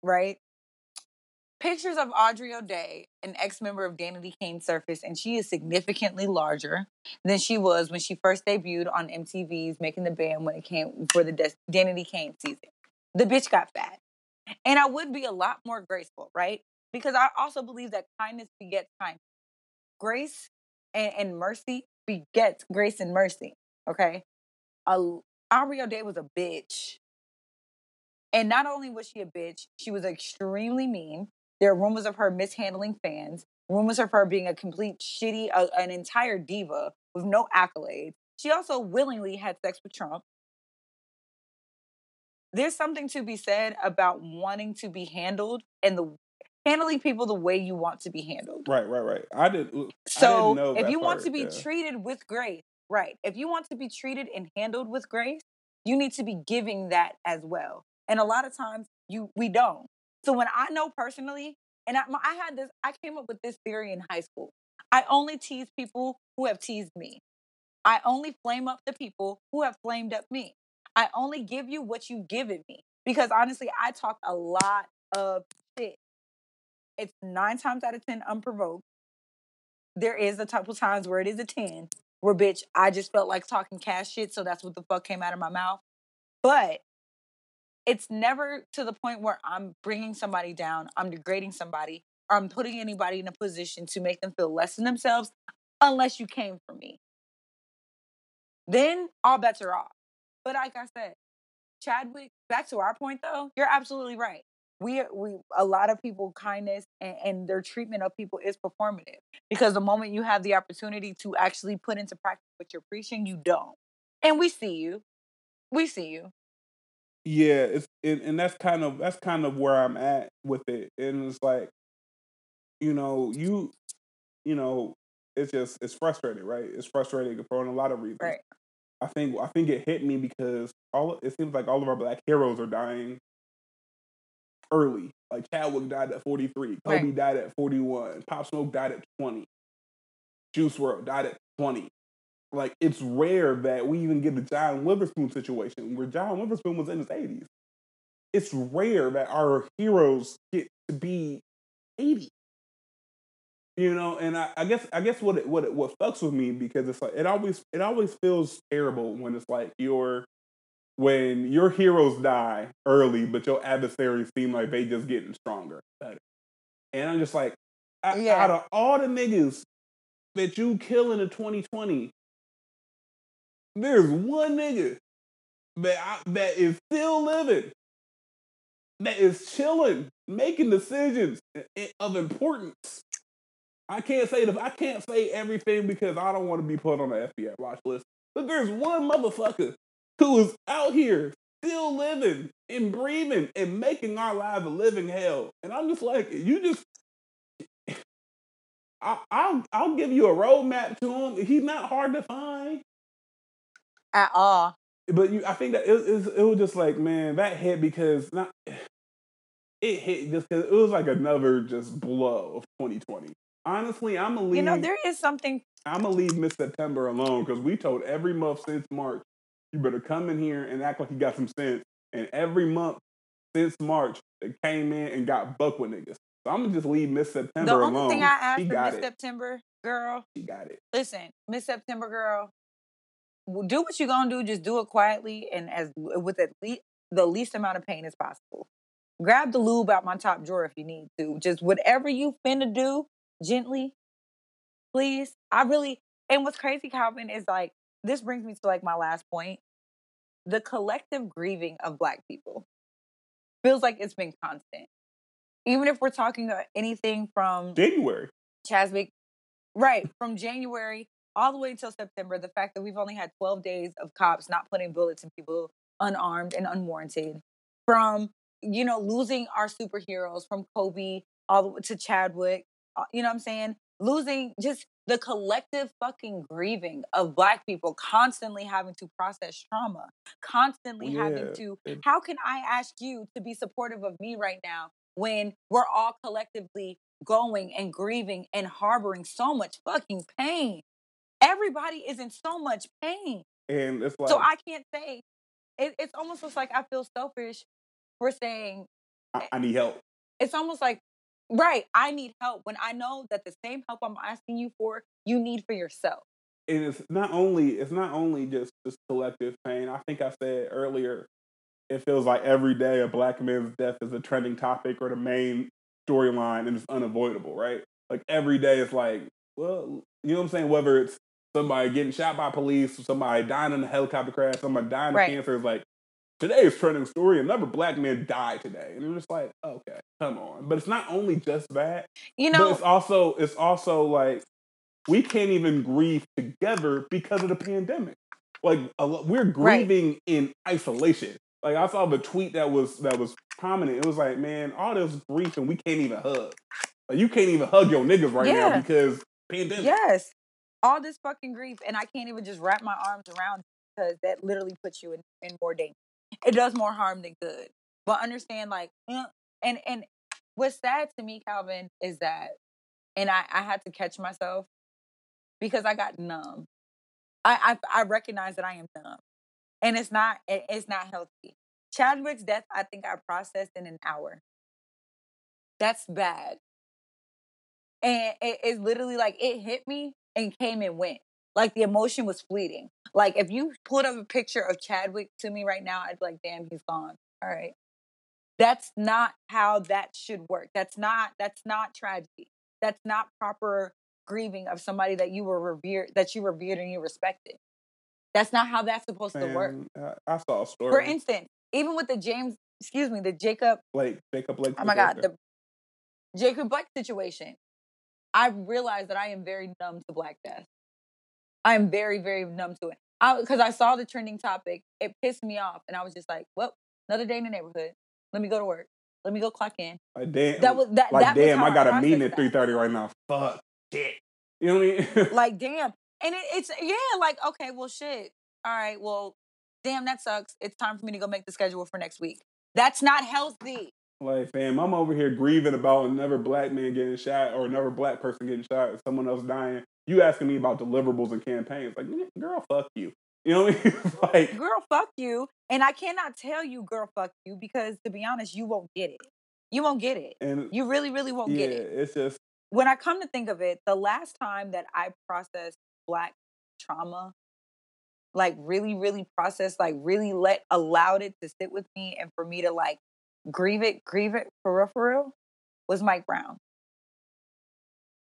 Right? Pictures of Aubrey O'Day, an ex member of Danity Kane, surfaced, and she is significantly larger than she was when she first debuted on MTV's Making the Band when it came for the Des- Danity Kane season. The bitch got fat. And I would be a lot more graceful, right? Because I also believe that kindness begets kindness. Grace and, and mercy begets grace and mercy. Okay. A, Aubrey O'Day was a bitch. And not only was she a bitch, she was extremely mean. There are rumors of her mishandling fans, rumors of her being a complete shitty, uh, an entire diva with no accolades. She also willingly had sex with Trump. There's something to be said about wanting to be handled and the handling people the way you want to be handled. right right right i did So know if you want to be yeah. treated with grace, right? If you want to be treated and handled with grace, you need to be giving that as well. And a lot of times you we don't. So when I know personally, and I, I had this, I came up with this theory in high school. I only tease people who have teased me. I only flame up the people who have flamed up me. I only give you what you've given me because honestly, I talk a lot of. It's nine times out of ten unprovoked there is a couple times where it is a 10 where bitch i just felt like talking cash shit so that's what the fuck came out of my mouth. But it's never to the point where i'm bringing somebody down i'm degrading somebody or i'm putting anybody in a position to make them feel less than themselves unless you came for me. Then all bets are off. But like i said chadwick back to our point though you're absolutely right we uh, we a lot of people kindness and, and their treatment of people is performative because the moment you have the opportunity to actually put into practice what you're preaching you don't. And we see you. We see you. Yeah it's it, and that's kind of that's kind of where i'm at with it and it's like you know you you know it's just it's frustrating right? It's frustrating for a lot of reasons. Right. I think i think it hit me because all it seems like all of our black heroes are dying early like chadwick died at 43 kobe Right. died at 41 pop smoke died at 20 Juice WRLD died at 20 like it's rare that we even get the John Witherspoon situation where John Witherspoon was in his 80s. It's rare that our heroes get to be 80. You know, and I, I guess I guess what it, what it, what fucks with me because it's like it always it always feels terrible when it's like your when your heroes die early, but your adversaries seem like they just getting stronger, better. And I'm just like, I- Yeah. out of all the niggas that you killing in the 2020, there's one nigga that I, that is still living, that is chilling, making decisions of importance. I can't say the, I can't say everything because I don't want to be put on the FBI watch list. But there's one motherfucker who is out here still living and breathing and making our lives a living hell. And I'm just like, you just I, I'll I'll give you a roadmap to him. He's not hard to find. at all But you, I think that it, it, it was just like, man, that hit because not it hit just because it was like another just blow of 2020. Honestly, I'm gonna leave. you know there is something I'm gonna leave Miss September alone because we told every month since March, you better come in here and act like you got some sense. And every month since March, they came in and got buck with niggas. So I'm gonna just leave Miss September The alone. only thing I asked she for Miss it. September, girl, She got it. listen, Miss September, girl, do what you gonna do. Just do it quietly and as with at least the least amount of pain as possible. Grab the lube out my top drawer if you need to. Just whatever you finna do, gently, please. I really and what's crazy, Calvin, is like this brings me to like my last point. The collective grieving of Black people feels like it's been constant. Even if we're talking about anything from January. Chaswick, right, from January all the way until September, the fact that we've only had 12 days of cops not putting bullets in people unarmed and unwarranted, from, you know, losing our superheroes from Kobe all the way to Chadwick, uh, you know what I'm saying? Losing just the collective fucking grieving of Black people constantly having to process trauma, constantly Yeah, having to, how can I ask you to be supportive of me right now when we're all collectively going and grieving and harboring so much fucking pain. Everybody is in so much pain. And it's like so I can't say it, it's almost looks like I feel selfish for saying I, I need help. it's almost like right, I need help when I know that the same help I'm asking you for, you need for yourself. and it's not only it's not only just this collective pain. I think I said earlier, it feels like every day a black man's death is a trending topic or the main storyline, and it's unavoidable, right? Like every day, it's like, well, you know what I'm saying? Whether it's somebody getting shot by police, somebody dying in a helicopter crash, somebody dying Right. of cancer, it's like today's trending story. Another black man died today, and you're just like, okay, come on. But it's not only just that You know, it's also it's also like we can't even grieve together because of the pandemic. Like lo- we're Right. grieving in isolation. Like I saw the tweet that was that was prominent. It was like, man, all this grief and we can't even hug. Like you can't even hug your niggas right now because pandemic. yes. All this fucking grief, and I can't even just wrap my arms around because that literally puts you in, in more danger. It does more harm than good. But understand, like, uh, and and what's sad to me, Calvin, is that, and I I had to catch myself because I got numb. I I, I recognize that I am numb, and it's not it, it's not healthy. Chadwick's death, I think I processed in an hour. That's bad. And it, it's literally like it hit me and came and went. Like the emotion was fleeting. Like if you put up a picture of Chadwick to me right now, I'd be like, damn, he's gone. All right. That's not how that should work. That's not that's not tragedy. That's not proper grieving of somebody that you were revered that you revered and you respected. That's not how that's supposed to work. I, I saw a story. For instance, even with the James, excuse me, the Jacob Blake, Jacob Blake. oh my god, the Jacob Black situation. I realized that I am very numb to Black Death. I am very, very numb to it. Because I, saw the trending topic, it pissed me off, and I was just like, "Well, another day in the neighborhood. Let me go to work. Let me go clock in." like, damn, That was that. like that damn, I got a meeting at three thirty right now. Fuck, shit. You know what I mean? (laughs) Like, damn, and it, it's yeah, like okay, well, shit. All right, well, damn, that sucks. It's time for me to go make the schedule for next week. That's not healthy. Like, fam, I'm over here grieving about another black man getting shot or another black person getting shot someone else dying. You asking me about deliverables and campaigns. Like, girl, fuck you. You know what I mean? (laughs) like, girl, fuck you. And I cannot tell you, girl, fuck you, because to be honest, you won't get it. You won't get it. and You really, really won't yeah, get it. it's just, When I come to think of it, the last time that I processed black trauma, like really, really processed, like really let allowed it to sit with me and for me to like grieve it, grieve it for real, for real, was Mike Brown.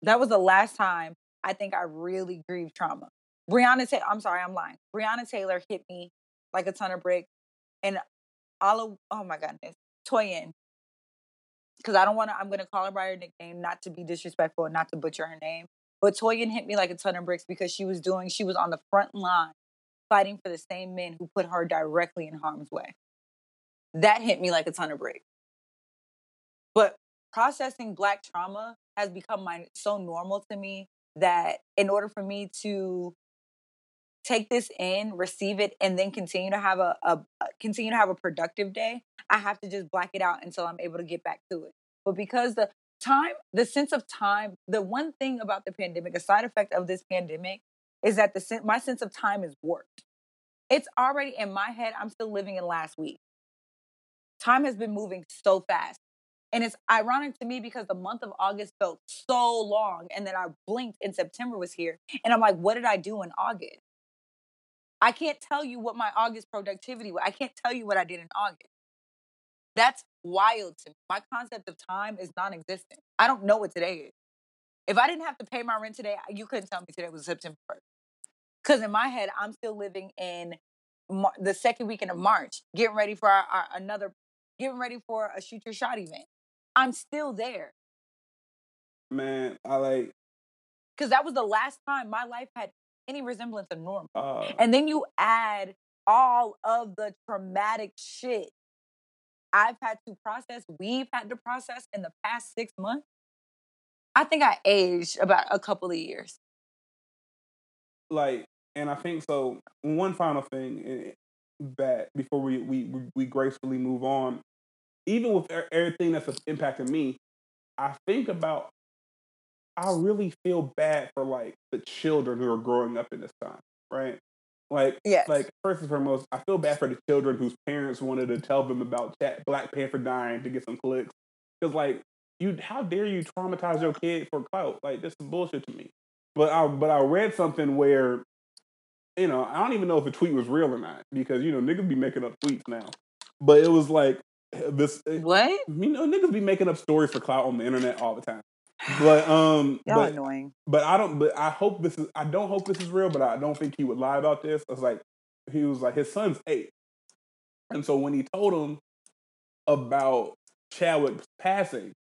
That was the last time I think I really grieved trauma. Breonna Taylor, I'm sorry, I'm lying. Breonna Taylor hit me like a ton of bricks. And all of, oh my goodness, Toyin. Because I don't want to, I'm going to call her by her nickname, not to be disrespectful and not to butcher her name. But Toyin hit me like a ton of bricks because she was doing, she was on the front line fighting for the same men who put her directly in harm's way. That hit me like a ton of bricks. But processing black trauma has become my so normal to me that in order for me to take this in, receive it, and then continue to have a, a continue to have a productive day, I have to just black it out until I'm able to get back to it. But because the time, the sense of time, the one thing about the pandemic, a side effect of this pandemic, is that the my sense of time is warped. It's already in my head. I'm still living in last week. Time has been moving so fast. And it's ironic to me because the month of August felt so long. And then I blinked and September was here. And I'm like, what did I do in August? I can't tell you what my August productivity was. I can't tell you what I did in August. That's wild to me. My concept of time is non existent. I don't know what today is. If I didn't have to pay my rent today, you couldn't tell me today was September 1st. Because in my head, I'm still living in Mar- the second weekend of March, getting ready for our, our, another, getting ready for a shoot your shot event. I'm still there. Man, I like. Because that was the last time my life had any resemblance of normal. Uh, And then you add all of the traumatic shit I've had to process, we've had to process in the past six months. I think I aged about a couple of years. like, and I think so. One final thing eh, that before we we- we gracefully move on, even with everything that's impacting me, I think about. I really feel bad for like the children who are growing up in this time, right? Like, Yes. like first and foremost, I feel bad for the children whose parents wanted to tell them about Chat Black Panther dying to get some clicks. Because like, you, how dare you traumatize your kid for clout? Like, this is bullshit to me. But I, but I read something where, you know, I don't even know if the tweet was real or not because you know niggas be making up tweets now. But it was like (laughs) this, What? you know, niggas be making up stories for clout on the internet all the time. But um, (sighs) Y'all but annoying. but I don't. But I hope this is. I don't hope this is real. But I don't think he would lie about this. It's like he was like his son's eight, and so when he told him about Chadwick's passing,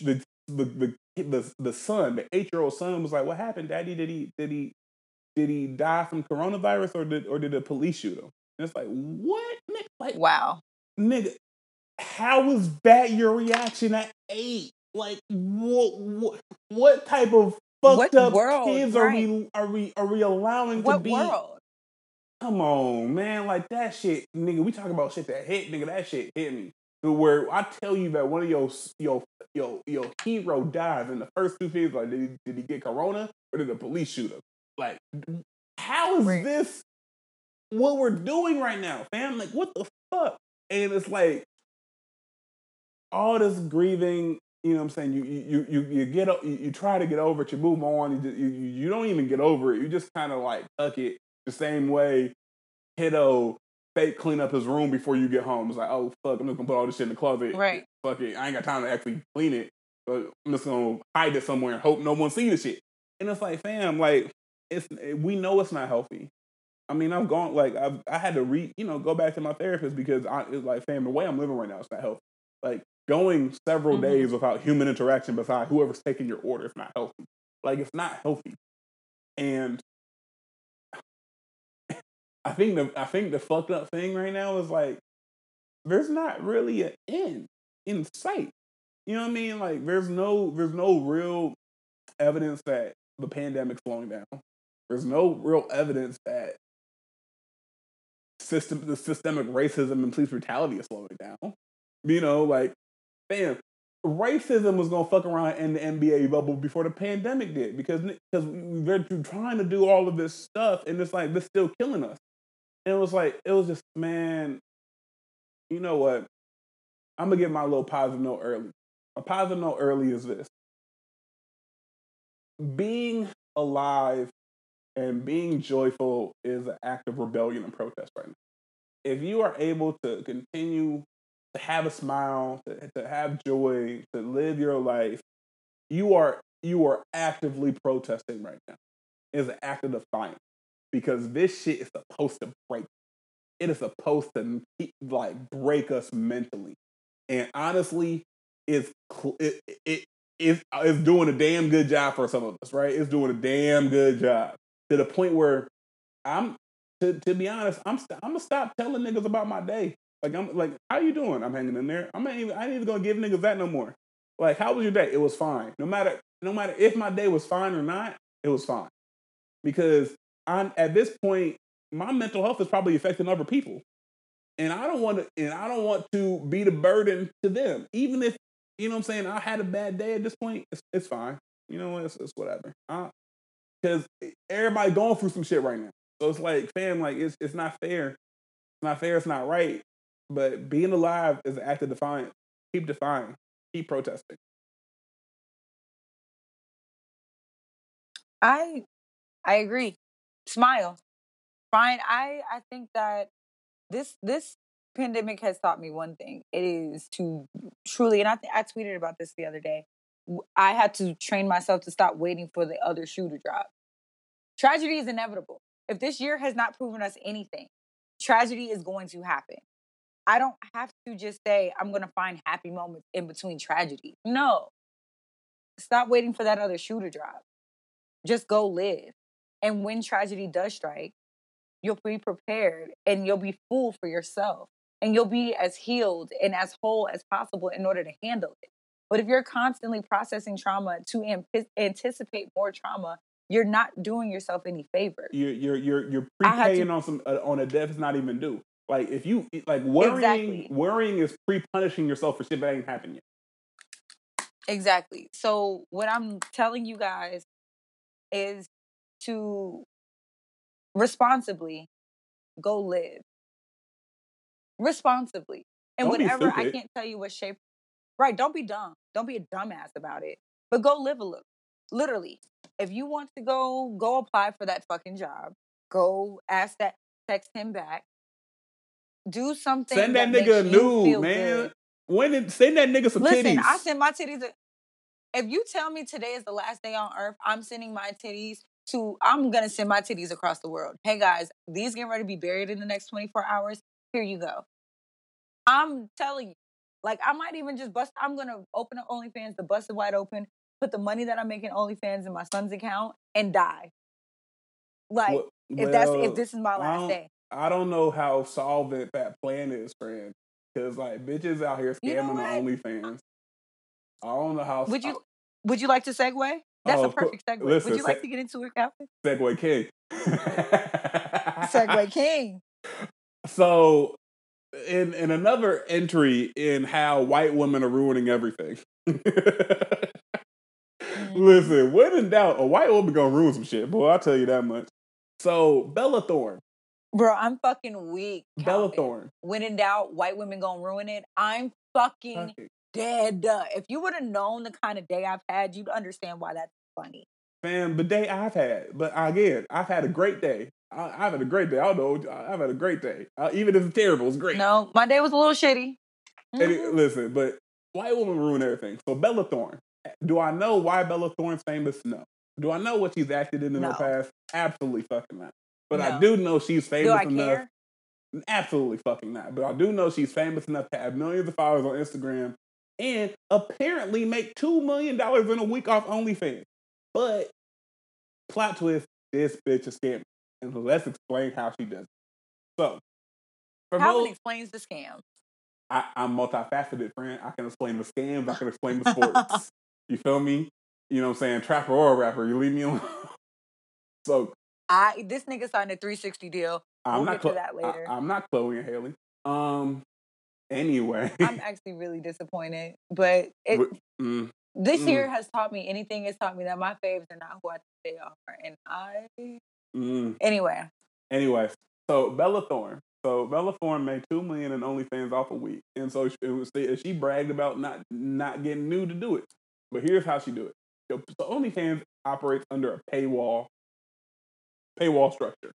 the the the the, the son, the eight year old son, was like, "What happened, Daddy? Did he did he did he die from coronavirus or did or did the police shoot him?" And it's like, what? Like, Wow. Nigga, how was that your reaction at eight? Like, what what, what type of fucked What up world, kids are we are we are we allowing to be? world? Come on, man, like that shit, nigga. We talk about shit that hit, nigga. That shit hit me. To Where I tell you that one of your your your your hero dies, and the first two things like, did he, did he get corona or did the police shoot him? Like, how is Right. this what we're doing right now, fam? Like, what the fuck? And it's like all this grieving. You know what I'm saying? You you you you get you, you try to get over it. You move on. You just, you you don't even get over it. You just kind of like tuck it the same way. Kiddo fake clean up his room before you get home. It's like, oh fuck, I'm just gonna put all this shit in the closet. Right. Fuck it, I ain't got time to actually clean it. But I'm just gonna hide it somewhere and hope no one see the shit. And it's like, fam, like it's we know it's not healthy. I mean, I've gone like I've I had to re you know go back to my therapist because I it's like, fam, the way I'm living right now is not healthy. Like going several Mhm. days without human interaction beside whoever's taking your order is not healthy. Like it's not healthy. And I think the I think the fucked up thing right now is like there's not really an end in sight. You know what I mean? Like there's no there's no real evidence that the pandemic's slowing down. There's no real evidence that system the systemic racism and police brutality is slowing down. You know, like bam, racism was gonna fuck around in the NBA bubble before the pandemic did because because they're trying to do all of this stuff and it's like this still killing us. And it was like it was just man, you know what? I'm gonna give my little positive note early. A positive note early is this: being alive and being joyful is an act of rebellion and protest right now. If you are able to continue to have a smile, to, to have joy, to live your life, you are you are actively protesting right now. It's an act of defiance because this shit is supposed to break. It is supposed to like break us mentally, and honestly, it's it it's, it's doing a damn good job for some of us, right? It's doing a damn good job to the point where I'm to to be honest, I'm st- I'm gonna stop telling niggas about my day. Like I'm like, how you doing? I'm hanging in there. I'm not even I ain't even gonna give niggas that no more. Like, how was your day? It was fine. No matter no matter if my day was fine or not, it was fine. Because I'm at this point, my mental health is probably affecting other people. And I don't want to and I don't want to be the burden to them. Even if, you know what I'm saying, I had a bad day at this point, it's, it's fine. You know what? It's, it's whatever. Because everybody going through some shit right now. So it's like, fam, like it's it's not fair. It's not fair. It's not right. But being alive is an act of defiance. keep defying, keep protesting. I I agree. Smile. Fine. I I think that this this pandemic has taught me one thing. It is to truly, and I think I tweeted about this the other day. I had to train myself to stop waiting for the other shoe to drop. Tragedy is inevitable. If this year has not proven us anything, tragedy is going to happen. I don't have to just say I'm going to find happy moments in between tragedy. No. Stop waiting for that other shoe to drop. Just go live. And when tragedy does strike, you'll be prepared and you'll be full for yourself and you'll be as healed and as whole as possible in order to handle it. But if you're constantly processing trauma to amp- anticipate more trauma, you're not doing yourself any favor. You're you're you're, you're prepaying to, on some uh, on a debt that's not even due. Like if you like worrying, exactly. worrying is pre punishing yourself for shit that ain't happened yet. Exactly. So what I'm telling you guys is to responsibly go live responsibly. And don't whatever I can't tell you what shape. Right, don't be dumb. Don't be a dumbass about it. But go live a little. Literally. If you want to go go apply for that fucking job, go ask that text him back. Do something. Send that, that nigga a nude, man. Good. When did send that nigga some Listen, titties? I send my titties. if you tell me today is the last day on earth, I'm sending my titties to I'm gonna send my titties across the world. Hey guys, these getting ready to be buried in the next 24 hours. Here you go. I'm telling you, like I might even just bust. I'm gonna open up OnlyFans, the bust it wide open, put the money that I'm making OnlyFans in my son's account, and die. Like well, if that's if this is my last day. I don't know how solvent that plan is, friend. Because like bitches out here scamming you know the OnlyFans. I don't know how. Would you Would you like to segue? That's oh, a perfect segue. Listen, would you like to get into it, Captain? Segue King. (laughs) segue King. So in in another entry in how white women are ruining everything. mm. Listen, when in doubt, a white woman gonna ruin some shit, boy. I'll tell you that much. So Bella Thorne. Bro, I'm fucking weak. Bella Thorne. When in doubt, white women gonna ruin it. I'm fucking okay. dead. If you would have known the kind of day I've had, you'd understand why that's funny. Fam, the day I've had, but again, I've had a great day. I, have had a great day. I know. I've had a great day. Uh, even if it's terrible, it's great. No, my day was a little shitty. Mm-hmm. listen, but white woman ruin everything. So Bella Thorne. Do I know why Bella Thorne's famous? No. Do I know what she's acted in in no. her past? Absolutely fucking not. But no. I do know she's famous enough. Care? Absolutely fucking not. But I do know she's famous enough to have millions of followers on Instagram and apparently make two million dollars in a week off OnlyFans. But plot twist: this bitch is scamming and let's explain how she does it. So, for Calvin explains the scam. I, I'm multifaceted, friend. I can explain the scams. I can explain the sports. (laughs) you feel me? You know what I'm saying? Trapper or rapper, you leave me alone. (laughs) so, I this nigga signed a 360 deal. I'm we'll not to that later. I, am not Chloe and Halle. Um. Anyway, I'm actually really disappointed, but it, mm, this mm. year has taught me anything. It's taught me that my faves are not who I think they are, and I Mm. Anyway. Anyway, so Bella Thorne. So Bella Thorne made two million in OnlyFans off a week, and so she, she bragged about not not getting new to do it. But here's how she do it. So OnlyFans operates under a paywall paywall structure,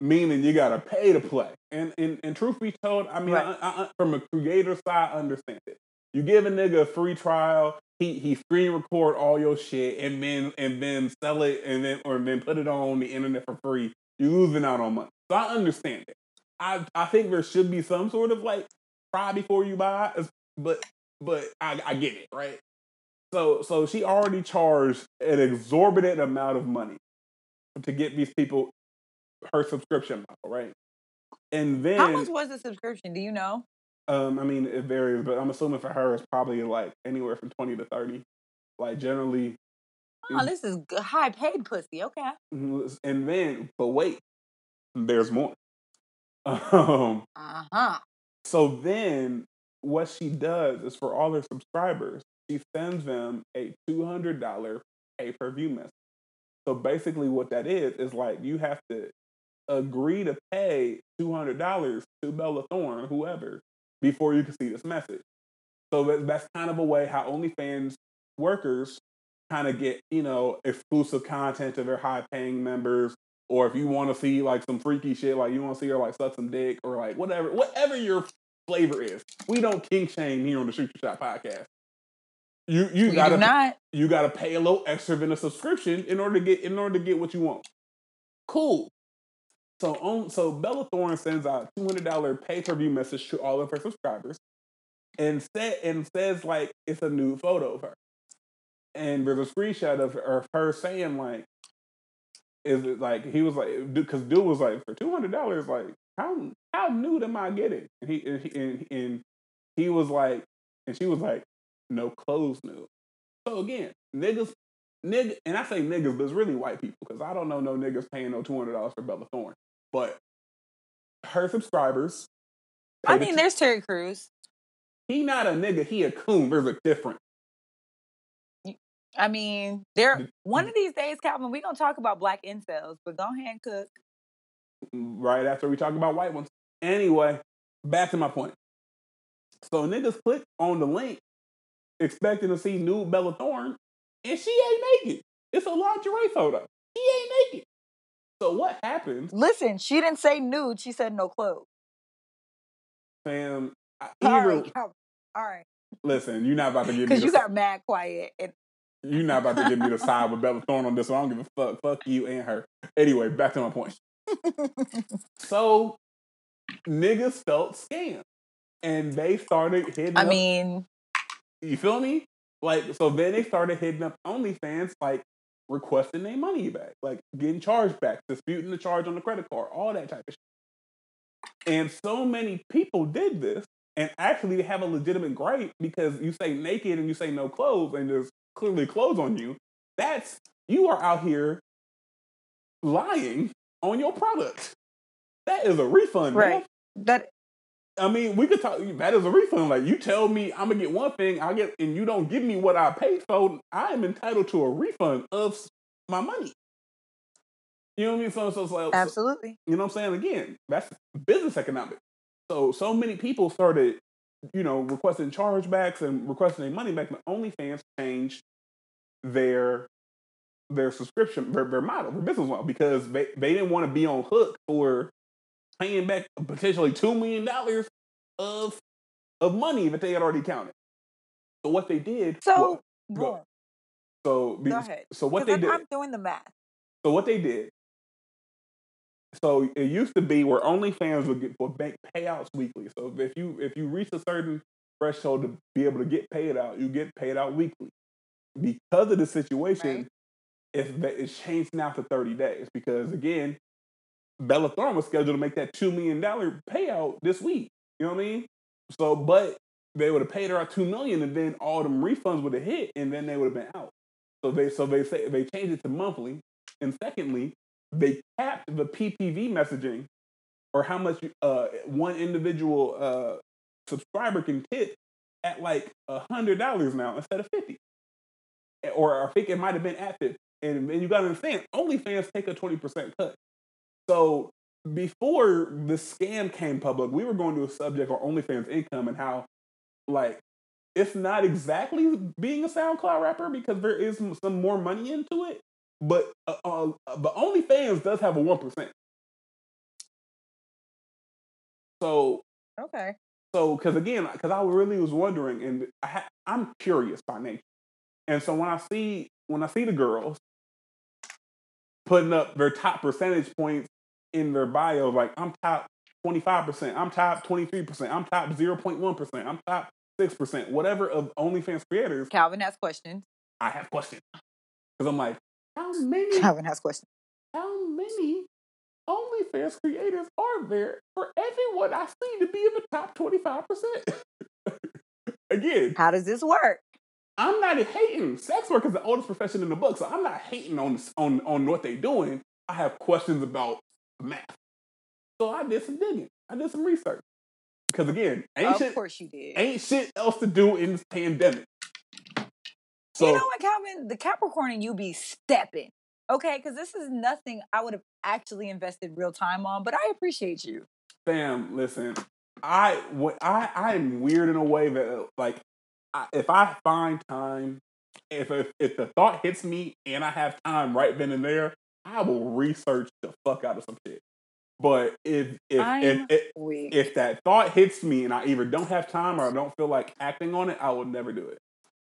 meaning you gotta pay to play. And and, and truth be told, I mean, right. I, I, from a creator side, I understand it. You give a nigga a free trial, he he screen record all your shit and then and then sell it and then or then put it on the internet for free. You're losing out on money. So I understand it. I I think there should be some sort of like try before you buy, but but I, I get it right. So so she already charged an exorbitant amount of money to get these people her subscription model, right? And then how much was the subscription? Do you know? Um, I mean, it varies, but I'm assuming for her it's probably like anywhere from twenty to thirty. Like generally. Oh, this is high paid pussy. Okay. Mm-hmm, and then, but wait, there's more. (laughs) Um. Uh huh. So then, what she does is for all her subscribers, she sends them a two hundred dollar pay per view message. So basically, what that is is like you have to agree to pay two hundred dollars to Bella Thorne, whoever, before you can see this message. So that, that's kind of a way how OnlyFans workers kind of get you know exclusive content to their high paying members. Or if you want to see like some freaky shit, like you want to see her like suck some dick or like whatever, whatever your flavor is. We don't kink shame here on the Shoot Your Shot podcast. You you We gotta not. you gotta pay a little extra than a subscription in order to get in order to get what you want. Cool. So on so Bella Thorne sends out two hundred dollar pay per view message to all of her subscribers, and said and says like it's a nude photo of her, and there's a screenshot of, of her saying like, is it like he was like because dude was like for two hundred dollars like how how nude am I getting? And he and and, and he was like and she was like no clothes nude. So again, niggas, nigga, and I say niggas, but it's really white people because I don't know no niggas paying no two hundred dollars for Bella Thorne. But her subscribers, I the mean, t- there's Terry Crews. he not a nigga, he a coon. There's a difference. I mean, there. One of these days, Calvin, we gonna talk about black incels, but go ahead and cook. Right after we talk about white ones. Anyway, back to my point. So niggas click on the link expecting to see nude Bella Thorne, and she ain't naked. It's a lingerie photo. She ain't naked. So what happens, Listen, she didn't say nude. She said no clothes. fam? I- All Either right all right listen, you're not about to give me because you got mad quiet. And You're not about to give me the side with Bella Thorne on this one. I don't give a fuck. Fuck you and her. Anyway, back to my point. (laughs) So niggas felt scammed. And they started hitting I up, mean, you feel me? Like, so then they started hitting up OnlyFans, like requesting their money back, like getting charged back, disputing the charge on the credit card, all that type of shit. And so many people did this and actually have a legitimate gripe because you say naked and you say no clothes and there's clearly clothes on you. That's you are out here lying on your product. That is a refund, man. right? That I mean, we could talk. That is a refund. Like you tell me, I'm gonna get one thing, I get, and you don't give me what I paid for. I am entitled to a refund of my money. You know what I mean? So, so, so, so absolutely. you know what I'm saying? Again, that's business economics. So, so many people started, you know, requesting chargebacks and requesting their money back. But OnlyFans changed their their subscription, their, their model, their business model, because they, they didn't want to be on hook for paying back potentially two million dollars of of money that they had already counted. So what they did, So, so be- Go ahead. so what they I'm, did, I'm doing the math. so what they did. So it used to be where OnlyFans would get would bank payouts weekly. So if you if you reach a certain threshold to be able to get paid out, you get paid out weekly. Because of the situation, Right. it's it's changed now to thirty days. Because again, Bella Thorne was scheduled to make that two million dollar payout this week. You know what I mean? So, but they would have paid her out two million, and then all them refunds would have hit, and then they would have been out. So they so they say they changed it to monthly, and secondly, they capped the PPV messaging or how much uh, one individual uh, subscriber can tip at like a hundred dollars now instead of fifty, or I think it might have been at fifty. And, and you got to understand, OnlyFans take a twenty percent cut. So before the scam came public, we were going to a subject on OnlyFans income and how, like, it's not exactly being a SoundCloud rapper because there is some- more money into it. But uh, uh, but OnlyFans does have a one percent. So Okay. so because again, because I really was wondering, and I ha- I'm curious by nature, and so when I see when I see the girls putting up their top percentage points in their bio, like I'm top twenty five percent, I'm top twenty three percent, I'm top zero point one percent, I'm top six percent, whatever of OnlyFans creators, Calvin has questions. I have questions because I'm like, how many Calvin has questions. how many OnlyFans creators are there for everyone I see to be in the top 25%? (laughs) Again, How does this work? I'm not hating. Sex work is the oldest profession in the book, so I'm not hating on on on what they're doing. I have questions about math. So I did some digging. I did some research. Because again, ain't of shit, course you did. ain't shit else to do in this pandemic. So you know what, Calvin? The Capricorn and you be stepping. Okay, because this is nothing I would have actually invested real time on, but I appreciate you. Fam, listen. I what I I am weird in a way that uh, like I, if I find time, if, if if the thought hits me and I have time right then and there, I will research the fuck out of some shit. But if if if, if, if that thought hits me and I either don't have time or I don't feel like acting on it, I will never do it.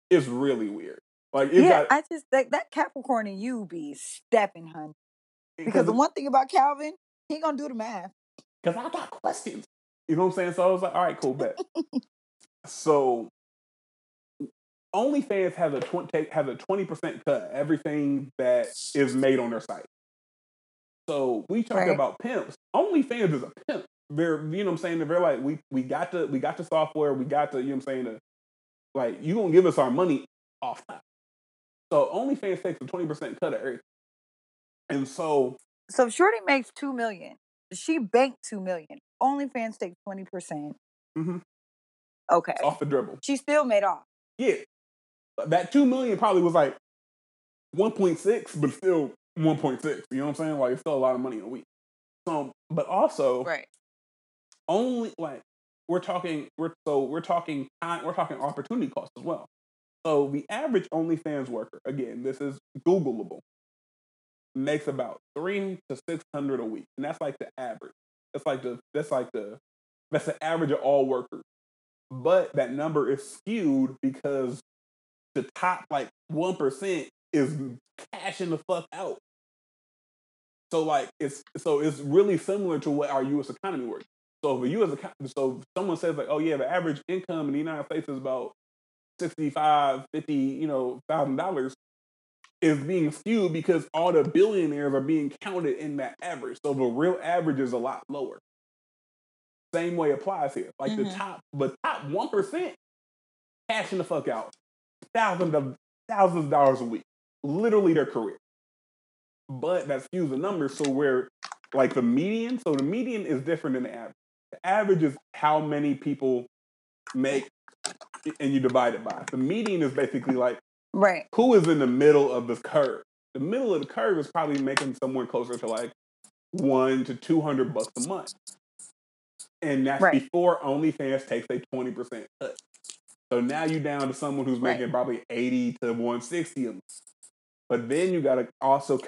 It's really weird. Like it's yeah, got, I just that, that Capricorn and you be stepping, honey. Because because the one thing about Calvin, he ain't gonna do the math. because I got questions. You know what I'm saying? So I was like, all right, cool, bet. (laughs) so OnlyFans has a twenty has a twenty percent cut everything that is made on their site. So we talk Right. about pimps. OnlyFans is a pimp. They're you know what I'm saying. They're like we we got the we got the software. We got the you know what I'm saying. The, like you gonna give us our money off top. So OnlyFans takes a twenty percent cut of everything. And so So Shorty makes two million, she banked two million. OnlyFans takes twenty percent. Mhm. Okay, off the dribble. she still made off. Yeah. That two million probably was like one point six, but still one point six. You know what I'm saying? Like it's still a lot of money in a week. So but also Right. only like we're talking we're so we're talking time we're talking opportunity cost as well. So the average OnlyFans worker, again, this is Googleable, makes about three to six hundred a week. And that's like the average. That's like the that's like the that's the average of all workers. But that number is skewed because the top like one percent is cashing the fuck out. So like it's so it's really similar to what our U.S. economy works. So if a U.S. economy, so someone says like, oh yeah, the average income in the United States is about 65, 50, you know, thousand dollars, is being skewed because all the billionaires are being counted in that average. So the real average is a lot lower. Same way applies here. Like the Mhm. top, but top one percent, cashing the fuck out, thousands of thousands of dollars a week, literally their career. But that skews the numbers. So where, like the median, so the median is different than the average. The average is how many people make, and you divide it by. The median is basically like Right. who is in the middle of the curve. The middle of the curve is probably making somewhere closer to like one to two hundred bucks a month, and that's Right. before OnlyFans takes a twenty percent cut. So now you're down to someone who's making Right. probably eighty to one sixty a month. But then you got to also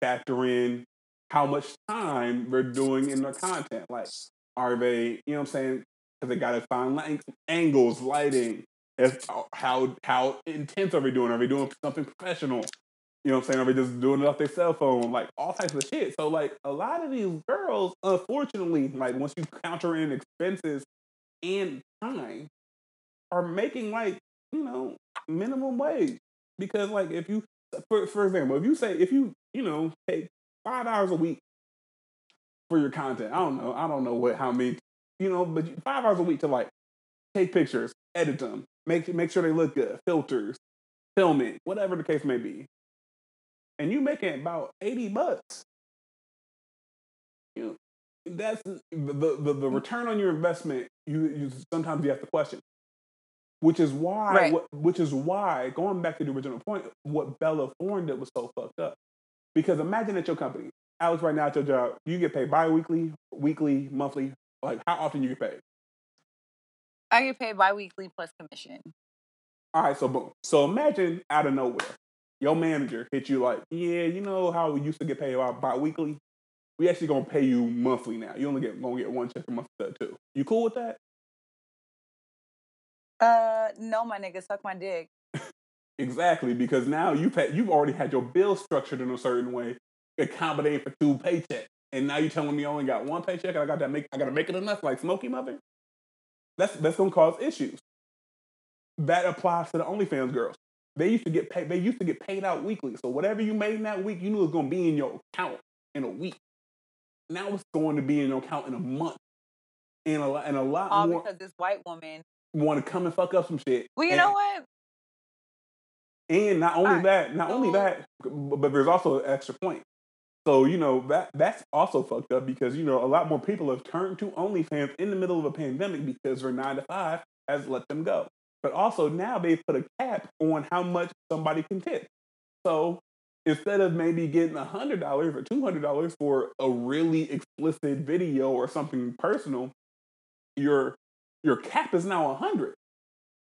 factor in how much time they're doing in their content. Like, are they, you know what I'm saying? Because they got to find lang- angles, lighting. If, oh, how how intense are we doing? Are we doing something professional? You know what I'm saying? Are they just doing it off their cell phone? Like all types of shit. So like a lot of these girls, unfortunately, like once you counter in expenses and time, are making like you know minimum wage. Because like if you for for example if you say if you you know take five hours a week for your content i don't know i don't know what how many you know but five hours a week to like take pictures edit them make make sure they look good filters film it whatever the case may be. And you making about 80 bucks. You know that's the the, the, the mm. return on your investment you, you sometimes you have to question which is why Right. what, which is why going back to the original point what bella thorne did was so fucked up. Because imagine at your company alex right now at your job you get paid bi-weekly weekly monthly like how often you get paid? I get paid bi-weekly plus commission. all right so boom. So imagine out of nowhere your manager hit you like yeah you know how we used to get paid bi- bi-weekly? We actually gonna pay you monthly now. You only get gonna get one check a month instead of two. You cool with that Uh, no, my nigga, suck my dick. Exactly, because now you've had, you've already had your bill structured in a certain way, accommodating for two paychecks, and now you're telling me I only got one paycheck and I got to make I got to make it enough like Smokey Mother. That's that's gonna cause issues. That applies to the OnlyFans girls. They used to get paid. They used to get paid out weekly. So whatever you made in that week, you knew it was gonna be in your account in a week. Now it's going to be in your account in a month, and a lot and a lot All more because this white woman. Want to come and fuck up some shit. Well, you And- know what? And not only Alright, that, not only that, but there's also an extra point. So you know that that's also fucked up because you know a lot more people have turned to OnlyFans in the middle of a pandemic because their nine to five has let them go. But also now they've put a cap on how much somebody can tip. So instead of maybe getting a hundred dollars or two hundred dollars for a really explicit video or something personal, your your cap is now a hundred.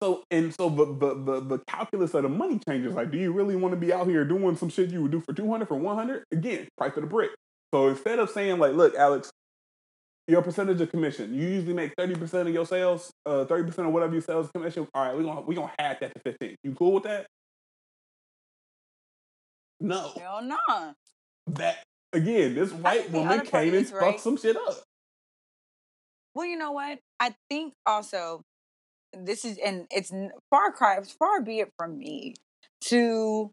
so and so the, the the the calculus of the money changes. Like, do you really want to be out here doing some shit you would do for two hundred for one hundred? Again, price of the brick. So instead of saying like, look, Alex, your percentage of commission, you usually make thirty percent of your sales, uh, thirty percent of whatever you sell is commission. All right, we're gonna we're gonna hack that to fifteen. You cool with that? No. Hell no. That again, this white woman came and fucked right? some shit up. Well, you know what? I think also this is, and it's far cry, far be it from me to,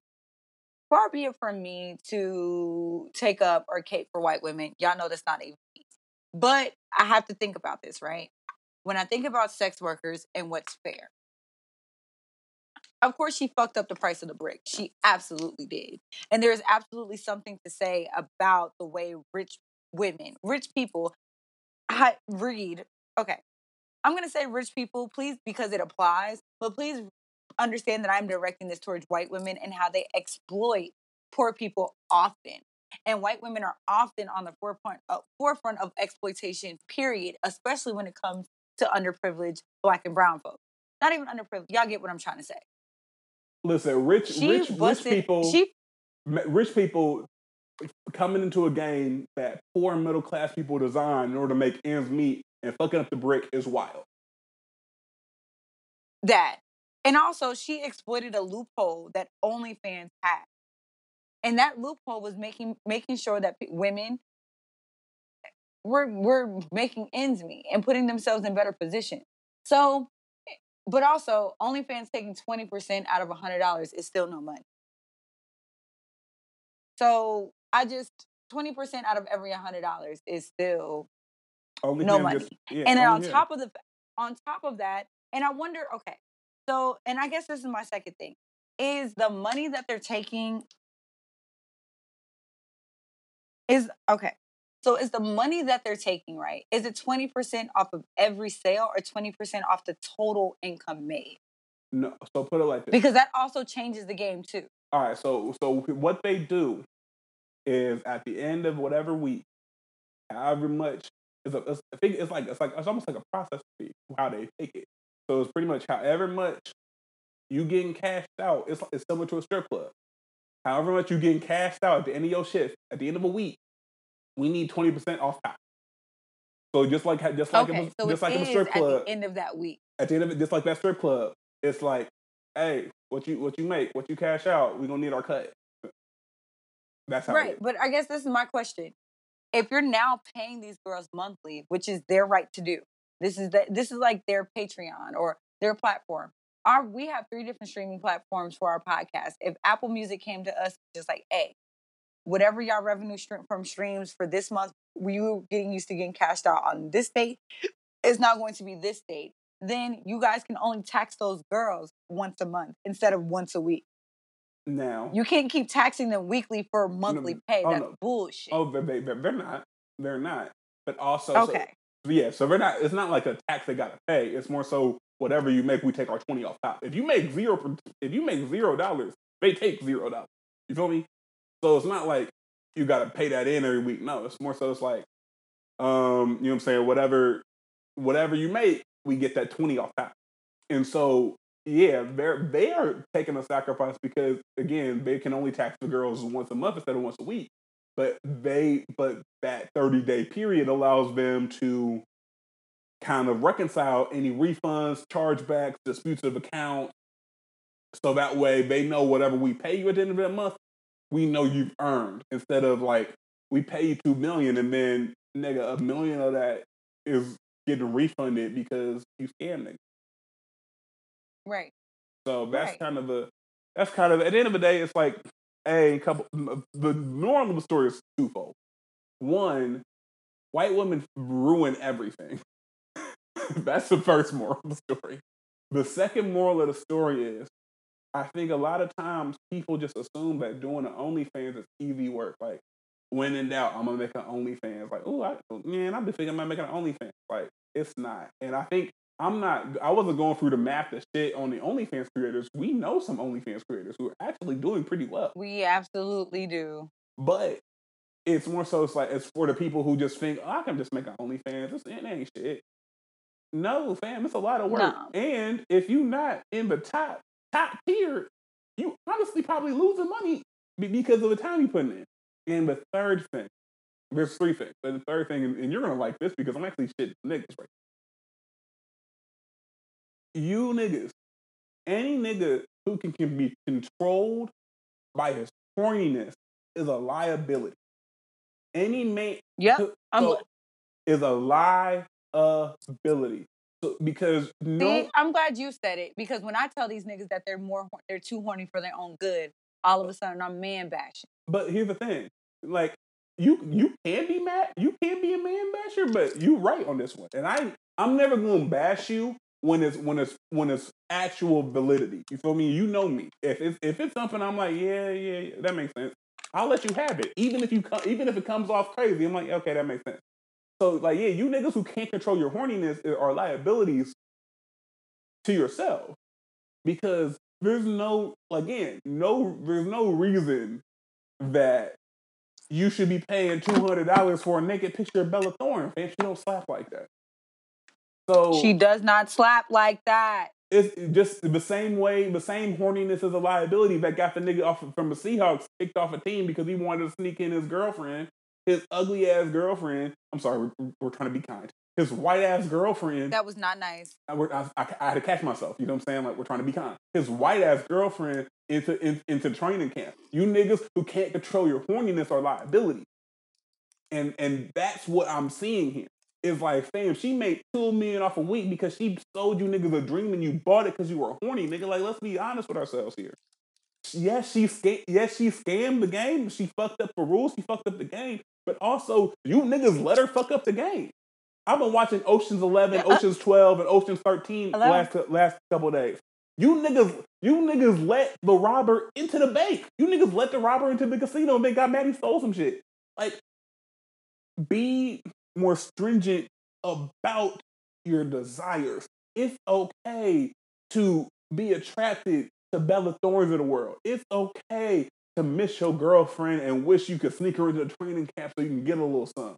far be it from me to take up or cape for white women. Y'all know that's not even me. But I have to think about this, right? When I think about sex workers and what's fair. Of course, she fucked up the price of the brick. She absolutely did. And there is absolutely something to say about the way rich women, rich people, I read. Okay. I'm going to say rich people, please, because it applies, but please understand that I'm directing this towards white women and how they exploit poor people often. And white women are often on the forefront, uh, forefront of exploitation, period, especially when it comes to underprivileged black and brown folks. Not even underprivileged. Y'all get what I'm trying to say. Listen, rich She rich rich people she rich people coming into a game that poor middle class people design in order to make ends meet and fucking up the brick is wild. that. And also, she exploited a loophole that OnlyFans had, and that loophole was making making sure that pe- women were were making ends meet and putting themselves in better position. So, eh, but also, OnlyFans taking twenty percent out of hundred dollars is still no money. So I just twenty percent out of every hundred dollars is still Only No money. just- yeah, and then on him. top of the on top of that and i wonder okay so and i guess this is my second thing is the money that they're taking is okay so is the money that they're taking right is it 20% off of every sale or 20% off the total income made no, so put it like this. because that also changes the game too All right, so so what they do is at the end of whatever week, however much is a, it's, I think it's like it's like it's almost like a process fee how they take it. So it's pretty much however much you getting cashed out. It's it's similar to a strip club. However much you getting cashed out at the end of your shift, at the end of a week, we need twenty percent off top. So just like just like okay it was, so just it like a strip at club, the end of that week at the end of it, just like that strip club, it's like, hey, what you what you make, what you cash out, we gonna need our cut. That's how. right but i guess this is my question. If you're now paying these girls monthly which is their right to do this is the, this is like their patreon or their platform. Our we have three different streaming platforms for our podcast. If apple music came to us just like hey whatever y'all revenue stream from streams for this month we were getting used to getting cashed out on this date It's not going to be this date then you guys can only tax those girls once a month instead of once a week Now, you can't keep taxing them weekly for monthly pay. oh, That's no. bullshit. oh, they, they, they're not. They're not. But also, so- okay. yeah. So they're not. It's not like a tax they gotta pay. It's more so whatever you make, we take our twenty off top. If you make zero, if you make zero dollars, they take zero dollars. You feel me? So it's not like you gotta pay that in every week. No, it's more so it's like, um, you know what I'm saying? Whatever, whatever you make, we get that twenty off top. And so yeah, they're they are taking a sacrifice because again, they can only tax the girls once a month instead of once a week. But they but that 30 day period allows them to kind of reconcile any refunds, chargebacks, disputes of account. So that way they know whatever we pay you at the end of the month, we know you've earned. Instead of like we pay you two million and then nigga a million of that is getting refunded because you scammed nigga. Right. So that's Right. kind of a that's kind of at the end of the day, it's like a couple. The moral of the story is twofold. One, white women ruin everything. (laughs) that's the first moral of the story. The second moral of the story is, I think a lot of times people just assume that doing an OnlyFans is easy work. Like when in doubt, I'm gonna make an OnlyFans. Like, oh, I, man, I've been thinking about making an OnlyFans. Like, it's not. And I think I'm not. I wasn't going through the math of shit on the OnlyFans creators. We know some OnlyFans creators who are actually doing pretty well, We absolutely do. but it's more so. It's like it's for the people who just think, oh, I can just make an OnlyFans. It's, it ain't shit. No, fam, it's a lot of work. No. And if you're not in the top top tier, you honestly probably losing money because of the time you putting in. And the third thing, there's three things. But the third thing, and you're gonna like this because I'm actually shit niggas right. You niggas, any nigga who can, can be controlled by his horniness is a liability. Any man Yep. I'm is a liability. So, because no, See, I'm glad you said it because when I tell these niggas that they're more they're too horny for their own good, all of a sudden I'm man bashing. but here's the thing: like you, you can be mad, you can be a man basher, but you right on this one. And I, I'm never going to bash you when it's when it's when it's actual validity. You feel me? You know me. If it's if it's something I'm like, yeah, yeah, yeah that makes sense. I'll let you have it, even if you co- even if it comes off crazy. I'm like, okay, that makes sense. So like, yeah, you niggas who can't control your horniness are liabilities to yourself because there's no again no there's no reason that you should be paying two hundred dollars for a naked picture of Bella Thorne. Fam, she don't slap like that. So She does not slap like that. it's just the same way, the same horniness as a liability that got the nigga off from the Seahawks kicked off a team because he wanted to sneak in his girlfriend, his ugly ass girlfriend. I'm sorry, we're, we're trying to be kind. His white ass girlfriend. That was not nice. I, I, I, I had to catch myself. You know what I'm saying? Like we're trying to be kind. His white ass girlfriend into in, into training camp. You niggas who can't control your horniness are liability. And and that's what I'm seeing here. It's like, fam, she made two million off a week because she sold you niggas a dream and you bought it because you were horny, nigga. Like, let's be honest with ourselves here. Yes, she sca- yes, she scammed the game. She fucked up the rules. She fucked up the game. But also, you niggas let her fuck up the game. I've been watching Ocean's Eleven, (laughs) Ocean's Twelve, and Ocean's Thirteen last last couple days. You niggas, you niggas let the robber into the bank. You niggas let the robber into the casino and then got mad he stole some shit. Like, be more stringent about your desires. It's okay to be attracted to Bella Thorns of the world. It's okay to miss your girlfriend and wish you could sneak her into the training camp so you can get a little something.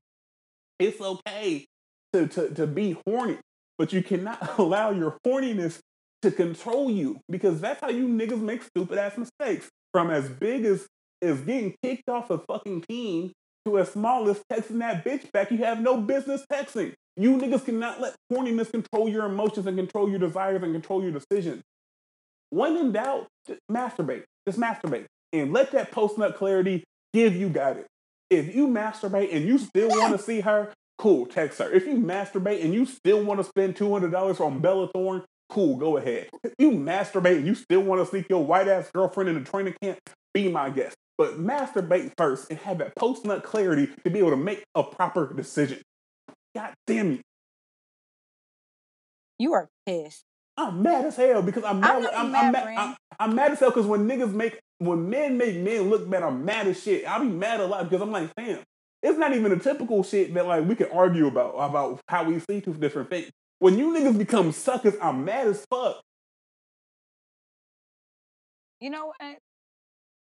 It's okay to, to, to be horny, but you cannot (laughs) allow your horniness to control you because that's how you niggas make stupid ass mistakes. From as big as is getting kicked off a fucking team to as small as texting that bitch back you have no business texting. You niggas cannot let horniness control your emotions and control your desires and control your decisions. When in doubt, just masturbate. Just masturbate. And let that post nut clarity give you guidance. If you masturbate and you still want to see her, cool, text her. If you masturbate and you still want to spend $200 on Bella Thorne, cool, go ahead. If you masturbate and you still want to sneak your white ass girlfriend in a training camp, be my guest. But masturbate first and have that post nut clarity to be able to make a proper decision. God damn you. You are pissed. I'm mad as hell because I'm mad. I'm I'm, I'm, mad, mad. I'm, I'm mad as hell because when niggas make when men make men look bad, I'm mad as shit. I'll be mad a lot because I'm like, fam, it's not even a typical shit that like we can argue about about how we see two different things. When you niggas become suckers, I'm mad as fuck. You know what?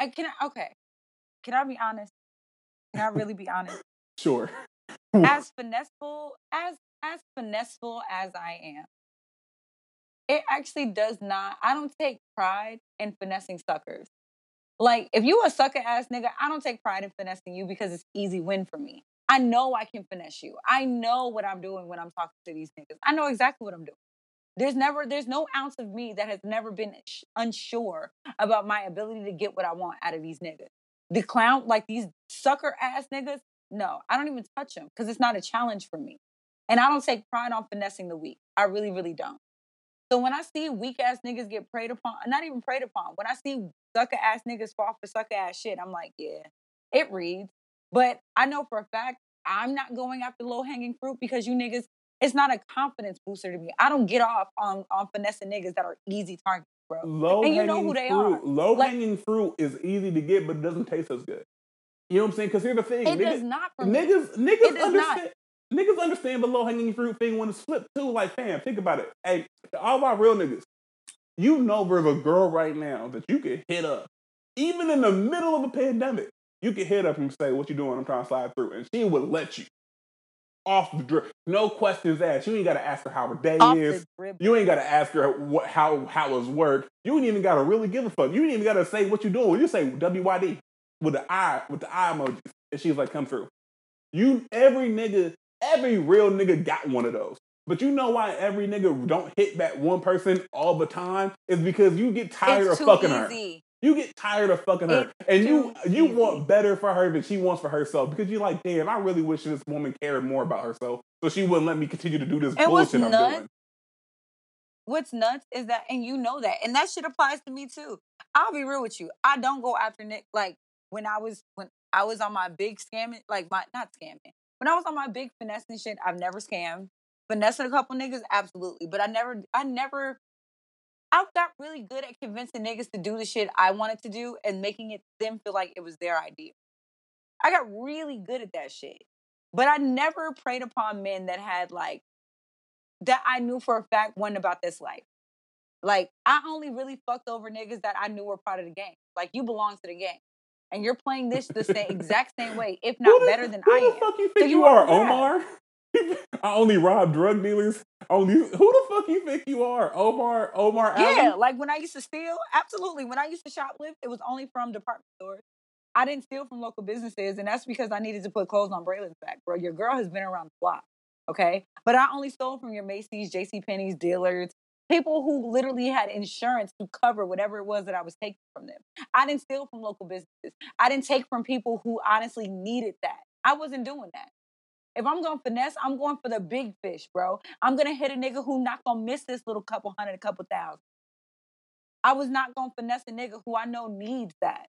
I can okay. Can I be honest? Can I really be honest? (laughs) Sure. (laughs) as finesseful as as finesseful as I am, it actually does not. I don't take pride in finessing suckers. Like if you a sucker ass nigga, I don't take pride in finessing you because it's easy win for me. I know I can finesse you. I know what I'm doing when I'm talking to these niggas. I know exactly what I'm doing. There's never, there's no ounce of me that has never been sh- unsure about my ability to get what I want out of these niggas. The clown, like these sucker ass niggas, no, I don't even touch them because it's not a challenge for me. And I don't take pride on finessing the weak. I really, really don't. So when I see weak ass niggas get preyed upon, not even preyed upon, when I see sucker ass niggas fall for sucker ass shit, I'm like, yeah, it reads. But I know for a fact I'm not going after low hanging fruit because you niggas, it's not a confidence booster to me. I don't get off on on finessing niggas that are easy targets, bro. Low And you hanging know who they fruit. are. Low Like- hanging fruit is easy to get, but it doesn't taste as good. You know what I'm saying? Because here's the thing, It niggas, does not niggas, niggas It does not. understand. Niggas understand the low hanging fruit thing when it's flipped too. Like, fam, think about it. Hey, all my real niggas, you know there's a girl right now that you can hit up, even in the middle of a pandemic. You can hit up and say, "What you doing? I'm trying to slide through," and she would let you. Off the drip. No questions asked. You ain't gotta ask her how her day Off is. You ain't gotta ask her what how how it's work. You ain't even gotta really give a fuck. You ain't even gotta say what you doing. You say WYD with the eye with the eye emoji, and she's like, "Come through." You every nigga, every real nigga got one of those. But you know why every nigga don't hit that one person all the time? Is because you get tired it's of fucking her. You get tired of fucking her, It's and you you easy. want better for her than she wants for herself because you're like, damn, I really wish this woman cared more about herself, so she wouldn't let me continue to do this And what's bullshit I'm nuts- doing. What's nuts is that, and you know that, and that shit applies to me too. I'll be real with you. I don't go after Nick. Like when I was when I was on my big scamming, like my not scamming. When I was on my big finessing shit, I've never scammed. Finessing a couple niggas, absolutely. But I never, I never. I got really good at convincing niggas to do the shit I wanted to do and making it them feel like it was their idea. I got really good at that shit. But I never preyed upon men that had like that I knew for a fact wasn't about this life. Like I only really fucked over niggas that I knew were part of the game. Like you belong to the game, and you're playing this the same (laughs) exact same way, if Who not the- better than who I the fuck you So think you you are, bad. I only rob drug dealers. Only who the fuck you think you are, Omar? Omar Yeah, Allen? like when I used to steal, absolutely. When I used to shoplift, it was only from department stores. I didn't steal from local businesses, and that's because I needed to put clothes on Braylon's back, bro. Your girl has been around the block, okay? But I only stole from your Macy's, J.C. Penney's, dealers, people who literally had insurance to cover whatever it was that I was taking from them. I didn't steal from local businesses. I didn't take from people who honestly needed that. I wasn't doing that. If I'm going to finesse, I'm going for the big fish, bro. I'm gonna hit a nigga who not gonna miss this little couple hundred, a couple thousand. I was not gonna finesse a nigga who I know needs that.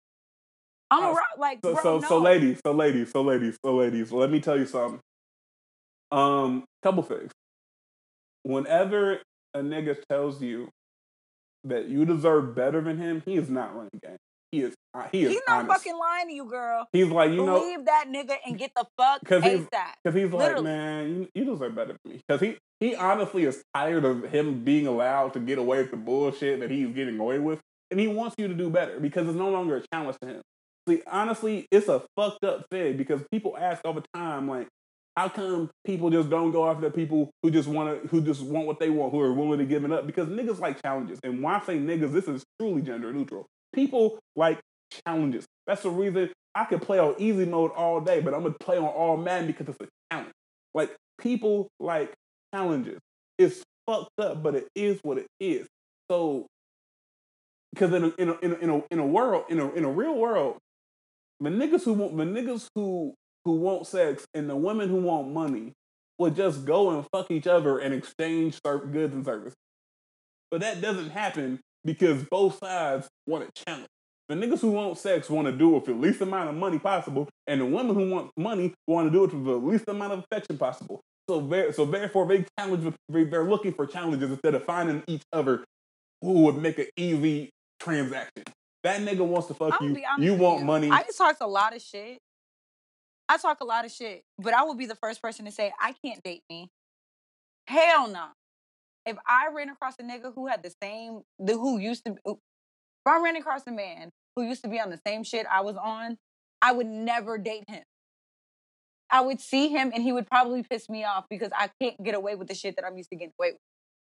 I'm a Uh, rock like So, bro, so, no. so, ladies, so, ladies, so, ladies, so, ladies. Let me tell you something. Um, couple things. Whenever a nigga tells you that you deserve better than him, he is not running game. He is. uh, He is. He's not honest. fucking lying to you, girl. He's like, you know, Believe that nigga and get the fuck 'Cause he's-. Because he's like, man, you, you deserve better than me. Because he, he honestly is tired of him being allowed to get away with the bullshit that he's getting away with. And he wants you to do better because it's no longer a challenge to him. See, honestly, it's a fucked up thing because people ask all the time, like, how come people just don't go after the people who just want to, who just want what they want, who are willing to give it up? Because niggas like challenges. And when I say niggas, this is truly gender neutral. People like challenges. That's the reason I could play on easy mode all day, but I'm gonna play on all man because it's a challenge. Like people like challenges. It's fucked up, but it is what it is. So, because in a, in a, in a, in a, in a world, in a, in a real world, the niggas who want the niggas who who want sex and the women who want money would just go and fuck each other and exchange goods and services. But that doesn't happen because both sides want a challenge. The niggas who want sex want to do it for the least amount of money possible, and the women who want money want to do it for the least amount of affection possible. So, ver- so therefore, they challenge. they- They're looking for challenges instead of finding each other who would make an easy transaction. That nigga wants to fuck you. gonna be honest You want you. money. I just talk a lot of shit. I talk a lot of shit, but I will be the first person to say I can't date me. Hell no. If I ran across a nigga who had the same, the who used to, if I ran across a man who used to be on the same shit I was on, I would never date him. I would see him and he would probably piss me off because I can't get away with the shit that I'm used to getting away with.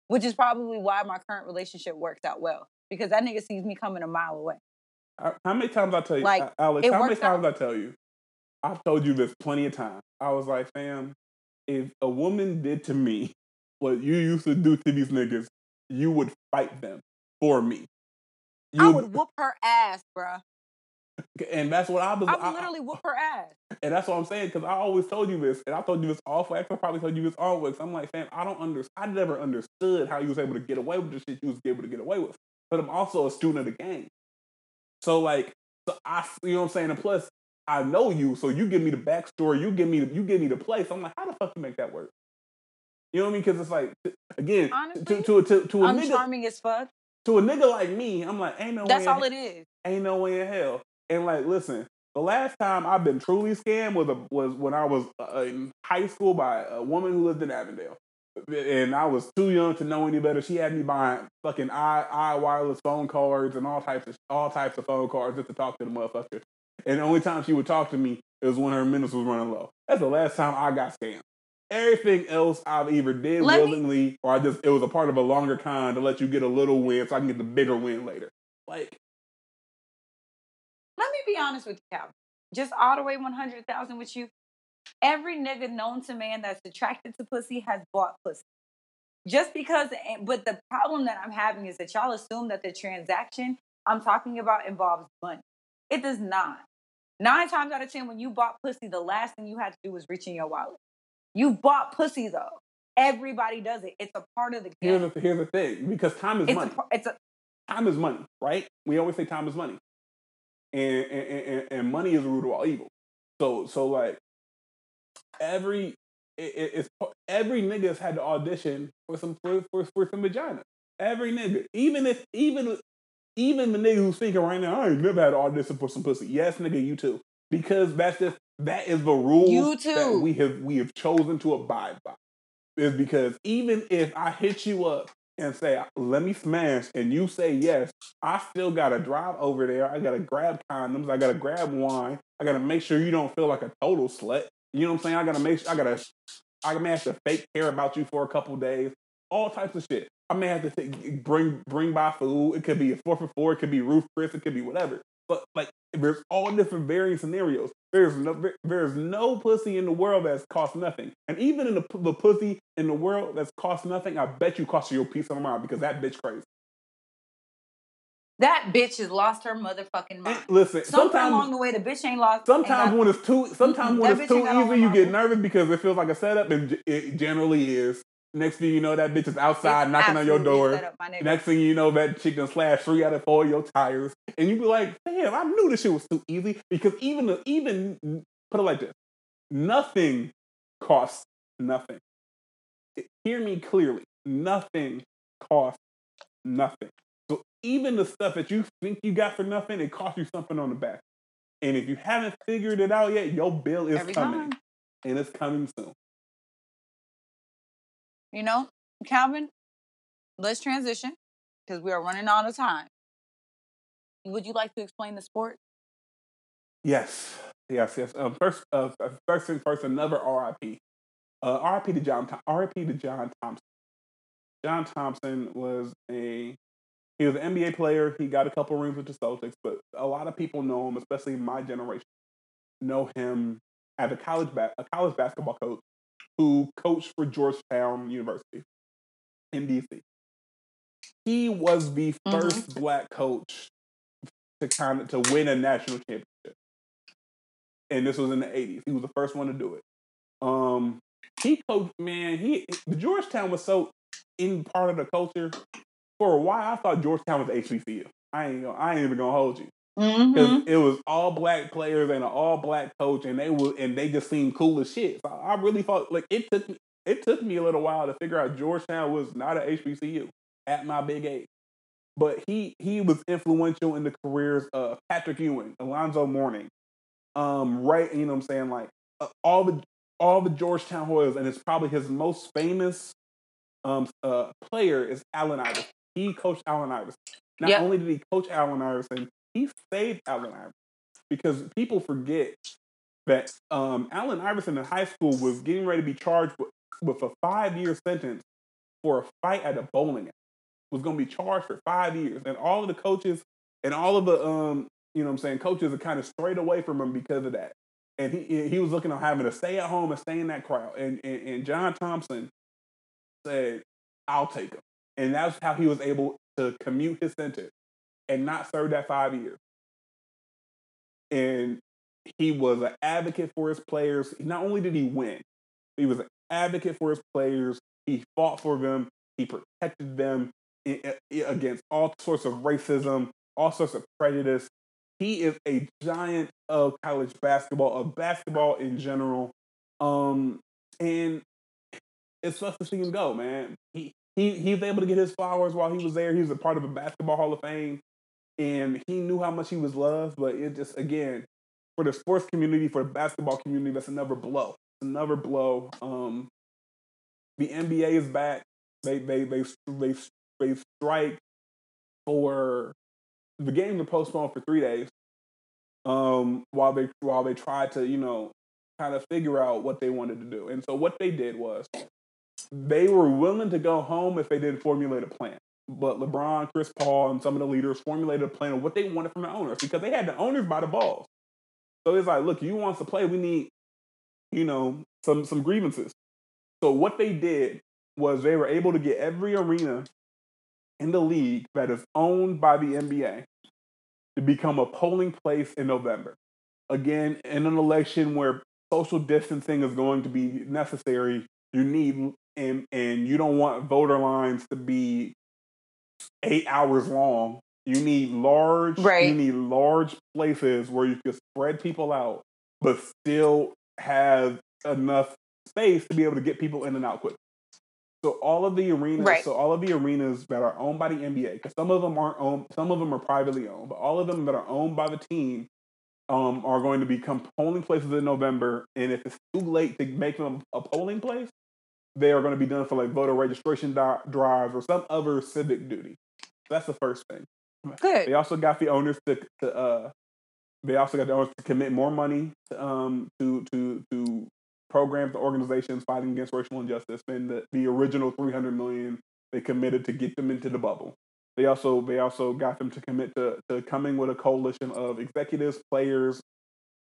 Which is probably why my current relationship works out well because that nigga sees me coming a mile away. Uh, how many times I tell you, Like, Alex? How many times out. I tell you? I've told you this plenty of times. I was like, fam, if a woman did to me what you used to do to these niggas, you would fight them for me. You I would whoop her ass, bruh. and that's what I was. I I- would literally whoop her ass. and that's what I'm saying because I always told you this, and I told you this off wax. I probably told you this on wax. I'm like, fam, I don't understand. I never understood how you was able to get away with the shit you was able to get away with. But I'm also a student of the game. So like, so I, you know what I'm saying. And plus, I know you, so you give me the backstory. You give me, the, you give me the place. I'm like, how the fuck you make that work? You know what I mean? Because it's like, again, to Honestly, to to, to a I'm nigga, charming as fuck. to a nigga like me, I'm like, ain't no That's all it is. ain't no way in hell. And like, listen, the last time I've been truly scammed was a, was when I was uh, in high school by a woman who lived in Avondale, and I was too young to know any better. She had me buying fucking i i wireless phone cards and all types of all types of phone cards just to talk to the motherfucker. And the only time she would talk to me is when her minutes was running low. That's the last time I got scammed. Everything else I've either did Let me- willingly or I just it was a part of a longer con to let you get a little win so I can get the bigger win later. Like Let me be honest with you, Calvin. Just all the way 100,000 with you. Every nigga known to man that's attracted to pussy has bought pussy. Just because, eh, but the problem that I'm having is that y'all assume that the transaction I'm talking about involves money. It does not. Nine times out of ten, when you bought pussy, the last thing you had to do was reach in your wallet. You bought pussy though. Everybody does it. It's a part of the game. here's the here's the thing because time is It's money. par- it's a time is money, right? We always say time is money, and and, and, and money is the root of all evil. So so like every it, it- it's every nigga's had to audition for some for, for, for some vagina. Every nigga, even if even even the nigga who's thinking right now, I ain't never had to audition for some pussy. Yes, nigga, you too, because that's just that is the rules You that we have we have chosen to abide by. Is because even if I hit you up and say, let me smash, and you say yes, I still gotta drive over there. I gotta grab condoms. I gotta grab wine. I gotta make sure you don't feel like a total slut. You know what I'm saying? I gotta make sure I gotta I may have to fake care about you for a couple days. All types of shit. I may have to take, bring bring by food. It could be a four for four. It could be Ruth's Chris. It could be whatever. But like, there's all different varying scenarios. There's no there's no pussy in the world that's cost nothing. And even in the, the pussy in the world that's cost nothing, I bet you cost you your peace of mind because that bitch crazy. that bitch has lost her motherfucking And mind. listen, Sometimes sometimes along the way, the bitch ain't lost. ain't Sometimes got- when it's too, sometimes when it's too ain't got all easy, you get nervous because it feels like a setup, and it generally is. Next thing you know, that bitch is outside It's knocking on your door. Next thing you know, that chick done slashed three out of four of your tires, and you be like, "Damn, I knew this shit was too easy." Because even the, even put it like this, nothing costs nothing. Hear me clearly. Nothing costs nothing. So even the stuff that you think you got for nothing, it costs you something on the back. And if you haven't figured it out yet, your bill is Every coming, time. and it's coming soon. You know, Calvin, let's transition because we are running out of time. Would you like to explain the sport? Yes, yes, yes. Um, first, uh, first thing first, another RIP. Uh, RIP to John. RIP to John Thompson. John Thompson was a he was an NBA player. He got a couple rings with the Celtics, but a lot of people know him, especially my generation, know him as a college ba- a college basketball coach who coached for Georgetown University in DC. He was the Mhm. 1st black coach to kind of to win a national championship and this was in the eighties. He was the first one to do it. Um, he coached man. He the Georgetown was so in part of the culture for a while. I thought Georgetown was HBCU. I ain't gonna, I ain't even gonna hold you because Mm-hmm. it was all black players and an all black coach, and they were and they just seemed cool as shit. So I really thought like it took me it took me a little while to figure out Georgetown was not a HBCU at my big age. But he he was influential in the careers of Patrick Ewing, Alonzo Mourning, um, right? You know what I'm saying? Like uh, all the all the Georgetown Hoyas, and it's probably his most famous um uh player is Allen Iverson. He coached Allen Iverson. Not Yep. only did he coach Allen Iverson, he saved Allen Iverson because people forget that um Allen Iverson in high school was getting ready to be charged with, with a five year sentence for a fight at a bowling alley. Was going to be charged for five years, and all of the coaches and all of the um you know what I'm saying coaches are kind of straight away from him because of that. And he he was looking on having to stay at home and stay in that crowd. And and, and John Thompson said, "I'll take him," and that's how he was able to commute his sentence and not serve that five years. And he was an advocate for his players. Not only did he win, he was an advocate for his players. He fought for them. He protected them against all sorts of racism, all sorts of prejudice. He is a giant of college basketball, of basketball in general. Um, and it sucks to see him go, man. He he he was able to get his flowers while he was there. He was a part of a basketball Hall of Fame, and he knew how much he was loved. But it just again, for the sports community, for the basketball community, that's another blow. Another blow. Um, the NBA is back. They they they they they strike for the games are postponed for three days. Um, while they while they try to you know kind of figure out what they wanted to do. And so what they did was they were willing to go home if they didn't formulate a plan. But LeBron, Chris Paul, and some of the leaders formulated a plan of what they wanted from the owners because they had the owners by the balls. So it's like, look, you want us to play, we need, you know, some some grievances. So what they did was they were able to get every arena in the league that is owned by the NBA to become a polling place in November. Again, in an election where social distancing is going to be necessary, you need and and you don't want voter lines to be eight hours long. You need large, Right. you need large places where you can spread people out, but still have enough space to be able to get people in and out quick. So all of the arenas, Right. so all of the arenas that are owned by the NBA, because some of them aren't owned, some of them are privately owned, but all of them that are owned by the team um, are going to become polling places in November. And if it's too late to make them a polling place, they are going to be done for like voter registration di- drives or some other civic duty. That's the first thing. Good. They also got the owners to, to uh, they also got the owners to commit more money to um, to to to programs and organizations fighting against racial injustice than the, the original 300 million they committed to get them into the bubble. They also they also got them to commit to, to coming with a coalition of executives, players,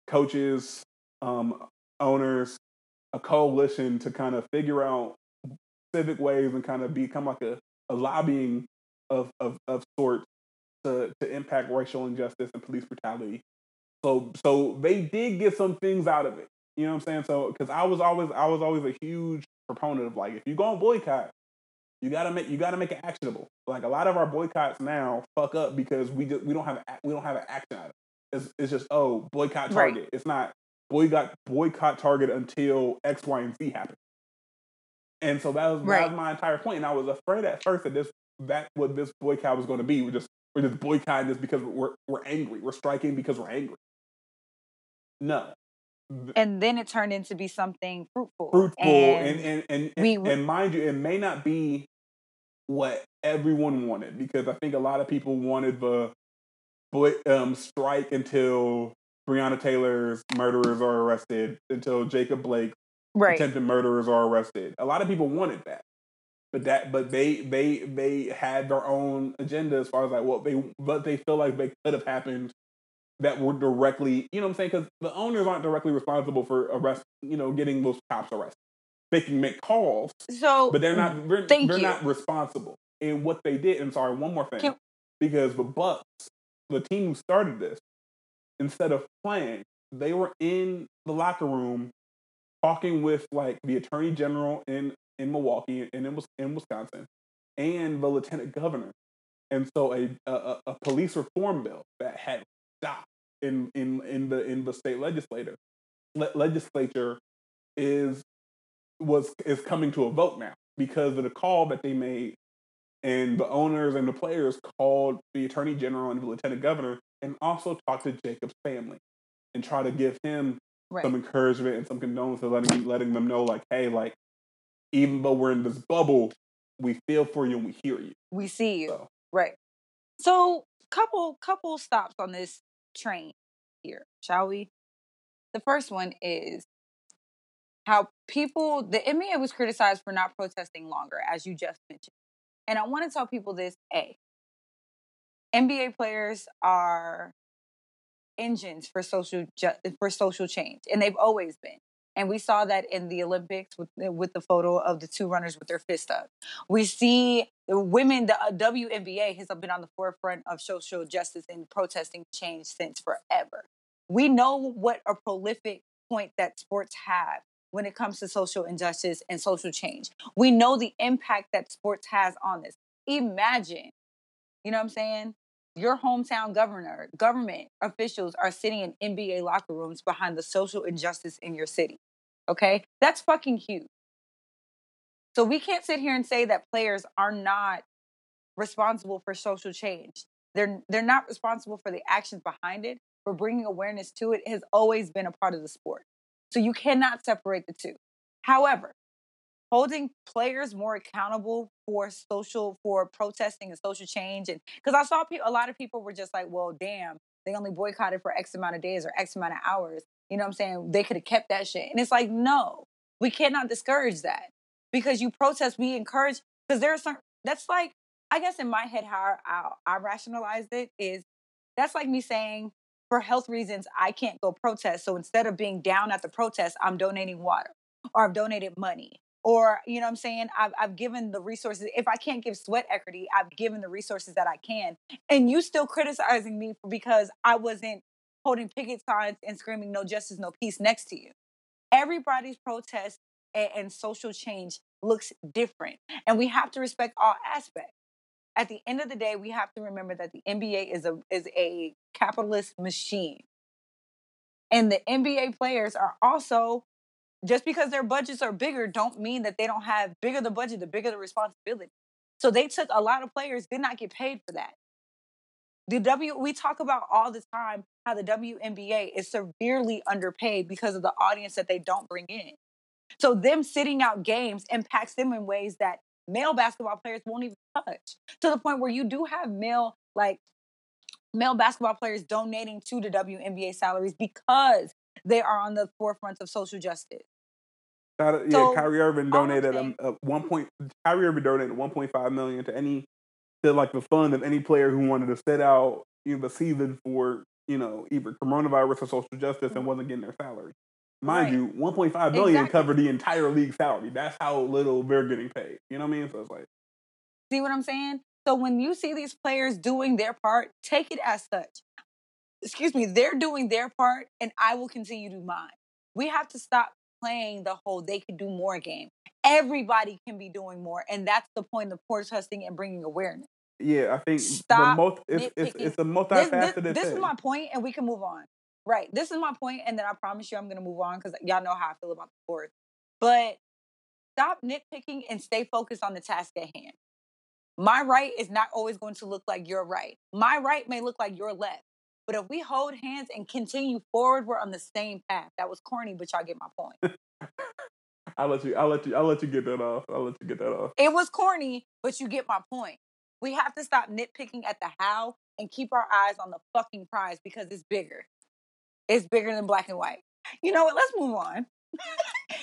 coaches, um, owners, a coalition to kind of figure out civic ways and kind of become like a, a lobbying of, of, of sorts to, to impact racial injustice and police brutality. So so they did get some things out of it. You know what I'm saying? So because I was always I was always a huge proponent of like if you go on boycott, you gotta make you gotta make it actionable. Like a lot of our boycotts now fuck up because we just we don't have we don't have an action item. It's it's just oh boycott Right. target. It's not boycott boycott target until X Y and Z happen. And so that was that was my entire point. And I was afraid at first that this that what this boycott was going to be. We're just we're just boycotting this because we're we're angry. We're striking because we're angry. No, And then it turned into be something fruitful. fruitful and and and, we- and, and mind you, it may not be what everyone wanted because I think a lot of people wanted the boy um, strike until Breonna Taylor's murderers are arrested, until Jacob Blake right. attempted murderers are arrested. A lot of people wanted that. But that but they they they had their own agenda as far as like what they but they feel like they could have happened that were directly you know what I'm saying because the owners aren't directly responsible for arrest you know getting those cops arrested. They can make calls, So, but they're not they're, they're not responsible. And what they did, and sorry, one more thing, Can- because the Bucks, the team who started this, instead of playing, they were in the locker room talking with like the attorney general in in Milwaukee and in in Wisconsin, and the lieutenant governor, and so a a, a- police reform bill that had stopped in in in the in the state legislature le- legislature is was is coming to a vote now because of the call that they made and the owners and the players called the attorney general and the lieutenant governor and also talked to Jacob's family and try to give him right. some encouragement and some condolences, letting letting them know like, hey, like even though we're in this bubble, we feel for you and we hear you. we see you. So Right. So, couple couple stops on this train here, shall we? The first one is how people the NBA was criticized for not protesting longer, as you just mentioned. And I want to tell people this: A. NBA players are engines for social ju- for social change, and they've always been. And we saw that in the Olympics with with the photo of the two runners with their fist up. We see the women, the uh, WNBA has been on the forefront of social justice and protesting change since forever. We know what a prolific point that sports have when it comes to social injustice and social change. We know the impact that sports has on this. Imagine, you know what I'm saying? Your hometown governor, government officials are sitting in NBA locker rooms behind the social injustice in your city. Okay? That's fucking huge. So we can't sit here and say that players are not responsible for social change. They're they're not responsible for the actions behind it, for bringing awareness to it. it has always been a part of the sport. So you cannot separate the two. However, holding players more accountable for social for protesting and social change and because I saw people, a lot of people were just like, "Well, damn, they only boycotted for X amount of days or X amount of hours." You know what I'm saying? They could have kept that shit. And it's like, no, we cannot discourage that because you protest, we encourage, because there are some, that's like, I guess in my head, how I, I rationalized it is that's like me saying, for health reasons, I can't go protest. So instead of being down at the protest, I'm donating water or I've donated money or you know what i'm saying? I've, I've given the resources if i can't give sweat equity i've given the resources that i can and you still criticizing me because i wasn't holding picket signs and screaming no justice no peace next to you. Everybody's protest and, and social change looks different and we have to respect all aspects. At the end of the day we have to remember that the nba is a is a capitalist machine. And the nba players are also just because their budgets are bigger don't mean that they don't have bigger the budget the bigger the responsibility. So they took a lot of players did not get paid for that. The w we talk about all the time how the WNBA is severely underpaid because of the audience that they don't bring in. So them sitting out games impacts them in ways that male basketball players won't even touch to the point where you do have male like male basketball players donating to the WNBA salaries because they are on the forefront of social justice. Yeah, so, Kyrie Irving donated a, a one point. Kyrie Irving donated one point five million to any to like the fund of any player who wanted to sit out you know, the season for you know either coronavirus or social justice and mm-hmm. wasn't getting their salary. Mind right. you, one point five million exactly. covered the entire league salary. That's how little they're getting paid. You know what I mean? So it's like, see what I'm saying? So when you see these players doing their part, take it as such excuse me, they're doing their part and I will continue to do mine. We have to stop playing the whole they could do more game. Everybody can be doing more. And that's the point of protesting and bringing awareness. Yeah, I think Stop the most, it's, it's, it's, a multifaceted This, this, this is my point, and we can move on. Right. This is my point, and then I promise you I'm going to move on because y'all know how I feel about the sport. But stop nitpicking and stay focused on the task at hand. My right is not always going to look like your right. My right may look like your left. But if we hold hands and continue forward, we're on the same path. That was corny, but y'all get my point. (laughs) I'll let you. I'll let you. I'll let you get that off. I'll let you get that off. It was corny, but you get my point. We have to stop nitpicking at the how and keep our eyes on the fucking prize because it's bigger. It's bigger than black and white. You know what? Let's move on. (laughs)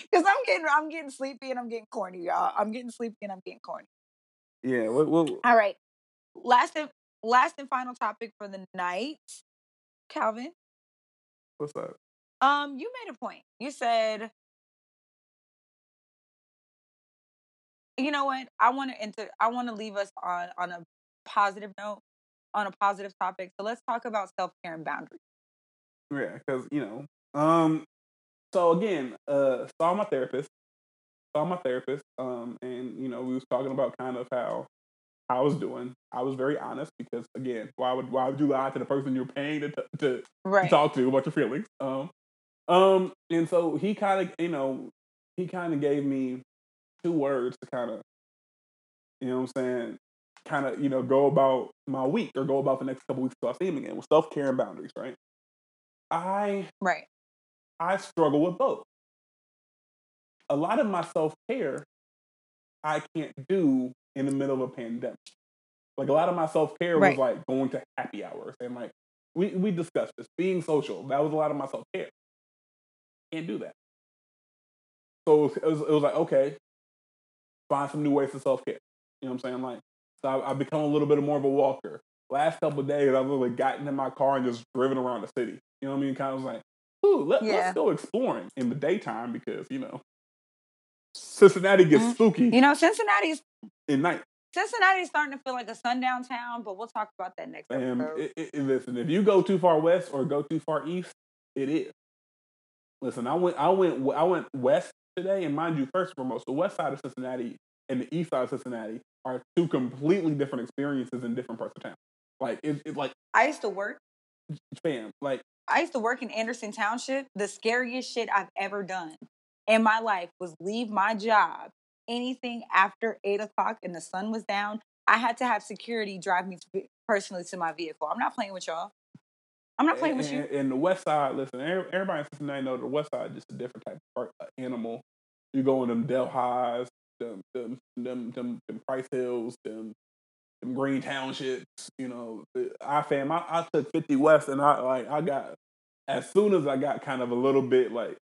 Because I'm getting, I'm getting sleepy and I'm getting corny, y'all. I'm getting sleepy and I'm getting corny. Yeah. Well, well, All right. Last and last and final topic for the night Calvin. What's up? Um, you made a point. You said, you know what? I want to enter. I want to leave us on on a positive note, on a positive topic. So let's talk about self care and boundaries. Yeah, because you know, um, so again, uh, saw my therapist, saw my therapist, um, and you know, we was talking about kind of how I was doing. I was very honest because again, why would why would you lie to the person you're paying to to, right. to talk to about your feelings? Um, um, and so he kind of, you know, he kind of gave me two words to kind of, you know, what I'm saying, kind of, you know, go about my week or go about the next couple weeks till I see him again with self care and boundaries. Right. I right. I struggle with both. A lot of my self care I can't do in the middle of a pandemic. Like a lot of my self care right. was like going to happy hours and like we we discussed this being social. That was a lot of my self care. Can't do that. So it was, it was like okay, find some new ways to self care. You know what I'm saying? Like so I, have become a little bit more of a walker. Last couple of days, I've really gotten in my car and just driven around the city. You know what I mean? Kind of like, ooh, let, us go exploring in the daytime because you know Cincinnati gets mm-hmm. spooky. You know, Cincinnati's in night. Cincinnati's starting to feel like a sundown town, but we'll talk about that next time. listen, if you go too far west or go too far east, it is. Listen, I went, I went, I went west today, and mind you, first and foremost, the west side of Cincinnati and the east side of Cincinnati are two completely different experiences in different parts of town. Like it's it, like I used to work, fam. Like I used to work in Anderson Township. The scariest shit I've ever done in my life was leave my job anything after eight o'clock and the sun was down, I had to have security drive me to, personally to my vehicle. I'm not playing with y'all. I'm not playing and, with you. And the West Side, listen, everybody in Cincinnati know the West Side is just a different type of uh, animal. You go in them Delhis, them, them, them, them, them Price Hills, them, them Green Townships. You know, I fam, I, I took 50 West, and I like I got as soon as I got kind of a little bit like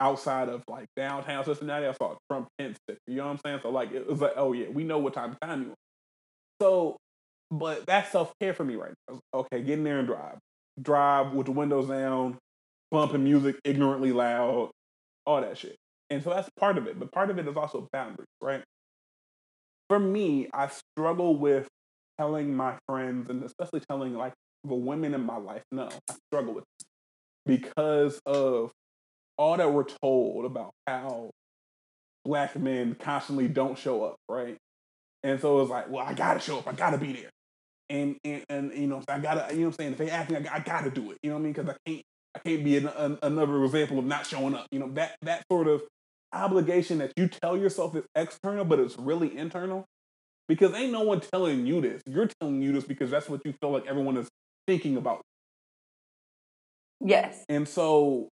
outside of like downtown Cincinnati, I saw Trump sticker. You know what I'm saying? So like it was like, oh yeah, we know what type of time you. So, but that's self care for me right now. Okay, get in there and drive. Drive with the windows down, bumping music ignorantly loud, all that shit. And so that's part of it. But part of it is also boundaries, right? For me, I struggle with telling my friends and especially telling like the women in my life no. I struggle with it because of all that we're told about how black men constantly don't show up, right? And so it's like, well, I gotta show up, I gotta be there. And and, and you know, I gotta, you know what I'm saying? If they ask me, I, I gotta do it. You know what I mean? Because I can't, I can't be an, an, another example of not showing up. You know, that that sort of obligation that you tell yourself is external, but it's really internal. Because ain't no one telling you this. You're telling you this because that's what you feel like everyone is thinking about. Yes. And so,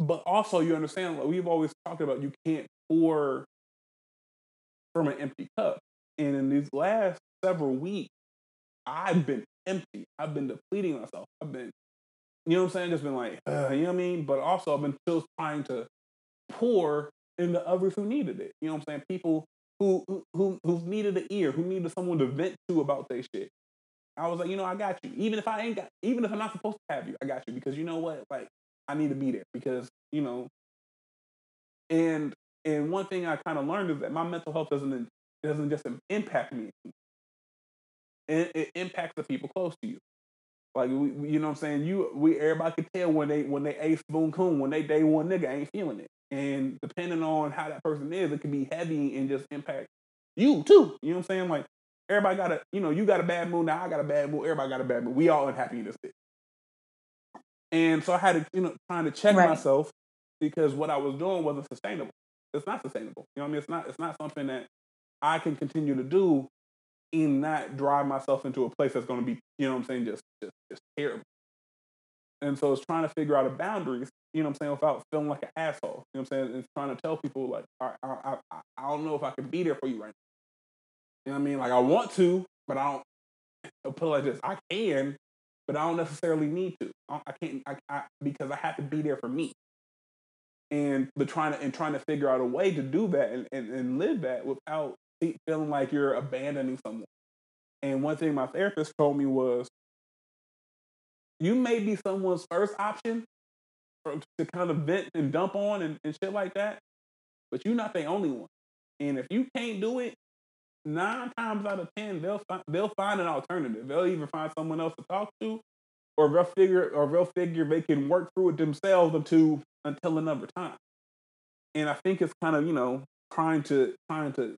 but also you understand, like we've always talked about, you can't pour from an empty cup. And in these last several weeks, I've been empty. I've been depleting myself. I've been, you know what I'm saying? Just been like, uh, you know what I mean? But also, I've been still trying to pour into others who needed it. You know what I'm saying? People who who who needed an ear, who needed someone to vent to about their shit. I was like, you know, I got you. Even if I ain't got, even if I'm not supposed to have you, I got you because you know what? Like, I need to be there because you know. And and one thing I kind of learned is that my mental health doesn't doesn't just impact me. It, it impacts the people close to you. Like we, you know what I'm saying? You we everybody can tell when they when they ace boom coon, when they day one nigga ain't feeling it. And depending on how that person is, it can be heavy and just impact you too. You know what I'm saying? Like everybody got a, you know, you got a bad mood, now I got a bad mood, everybody got a bad mood. We all unhappy in this bit. And so I had to, you know, trying to check right. myself because what I was doing wasn't sustainable. It's not sustainable. You know what I mean? It's not it's not something that I can continue to do and not drive myself into a place that's gonna be, you know what I'm saying, just just, just terrible. And so it's trying to figure out a boundaries you know what I'm saying, without feeling like an asshole. You know what I'm saying? It's trying to tell people like, I, I, I, I don't know if I can be there for you right now. You know what I mean? Like I want to, but I don't. Put it like this: I can, but I don't necessarily need to. I, can't, I, I, because I have to be there for me. And the trying to and trying to figure out a way to do that and, and, and live that without feeling like you're abandoning someone. And one thing my therapist told me was, you may be someone's first option, to kind of vent and dump on and, and shit like that. But you're not the only one. And if you can't do it, nine times out of ten, they'll fi- they'll find an alternative. They'll even find someone else to talk to, or they'll figure or they'll figure they can work through it themselves until until another time. And I think it's kind of you know trying to trying to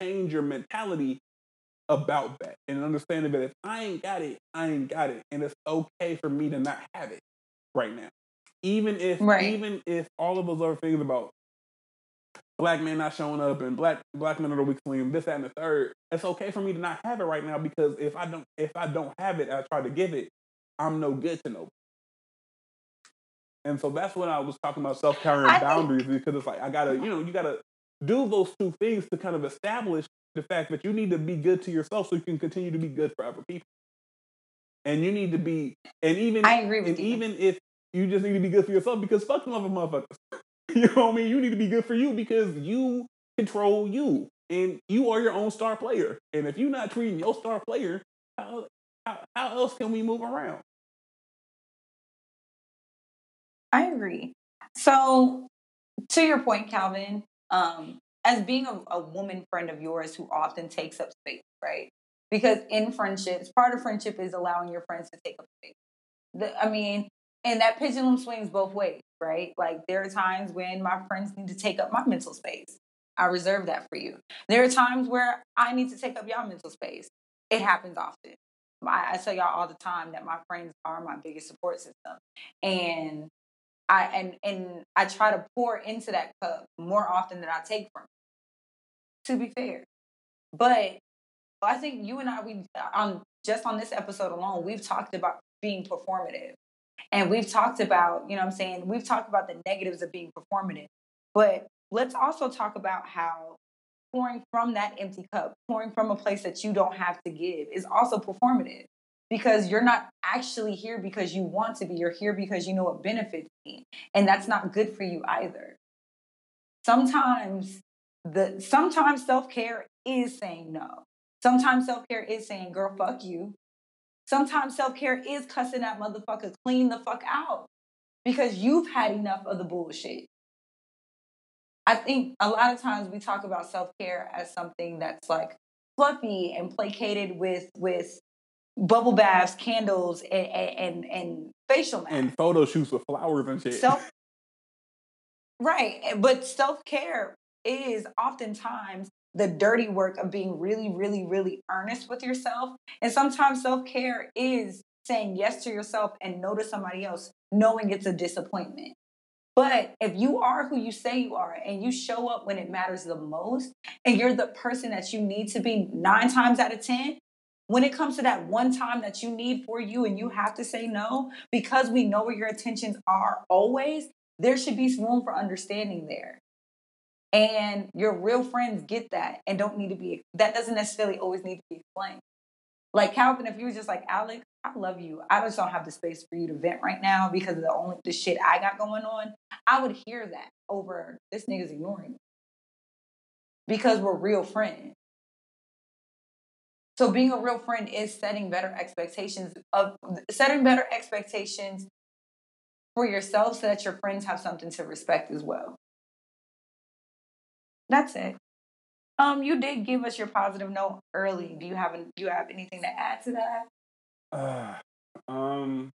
change your mentality about that and understanding that if I ain't got it, I ain't got it, and it's okay for me to not have it right now even if right. even if all of those other things about black men not showing up and black black men are the weak link, this, that, and the third, it's okay for me to not have it right now because if I don't if I don't have it, I try to give it, I'm no good to nobody. And so that's when I was talking about self carrying boundaries think... because it's like I gotta, you know, you gotta do those two things to kind of establish the fact that you need to be good to yourself so you can continue to be good for other people. And you need to be, and even I agree with and you. even if you just need to be good for yourself because fuck them other motherfuckers. (laughs) (laughs) you know what I mean? You need to be good for you because you control you and you are your own star player. And if you're not treating your star player, how, how, how else can we move around? I agree. So, to your point, Calvin, um, as being a, a woman friend of yours who often takes up space, right? Because in friendships, part of friendship is allowing your friends to take up space. The, I mean, and that pendulum swings both ways, right? Like there are times when my friends need to take up my mental space. I reserve that for you. There are times where I need to take up y'all mental space. It happens often. I, I tell y'all all the time that my friends are my biggest support system, and I and and I try to pour into that cup more often than I take from. It, to be fair, but I think you and I we on just on this episode alone we've talked about being performative and we've talked about, you know I'm saying, we've talked about the negatives of being performative. But let's also talk about how pouring from that empty cup, pouring from a place that you don't have to give is also performative. because you're not actually here because you want to be. You're here because you know it benefits me. And that's not good for you either. Sometimes the sometimes self-care is saying no. Sometimes self-care is saying, girl, fuck you. Sometimes self-care is cussing that motherfucker clean the fuck out because you've had enough of the bullshit. I think a lot of times we talk about self-care as something that's like fluffy and placated with with bubble baths, candles, and and, and facial masks. And photo shoots with flowers and shit. Self, (laughs) right, but self care is oftentimes the dirty work of being really, really, really earnest with yourself. And sometimes self care is saying yes to yourself and no to somebody else, knowing it's a disappointment. But if you are who you say you are and you show up when it matters the most, and you're the person that you need to be nine times out of 10, when it comes to that one time that you need for you and you have to say no, because we know where your intentions are always, there should be room for understanding there. And your real friends get that and don't need to be, that doesn't necessarily always need to be explained. Like Calvin, if you was just like, Alex, I love you. I just don't have the space for you to vent right now because of the only the shit I got going on. I would hear that over this nigga's ignoring me. Because we're real friends. So being a real friend is setting better expectations of setting better expectations for yourself so that your friends have something to respect as well. That's it. Um, you did give us your positive note early. Do you have do you have anything to add to that? Uh, um,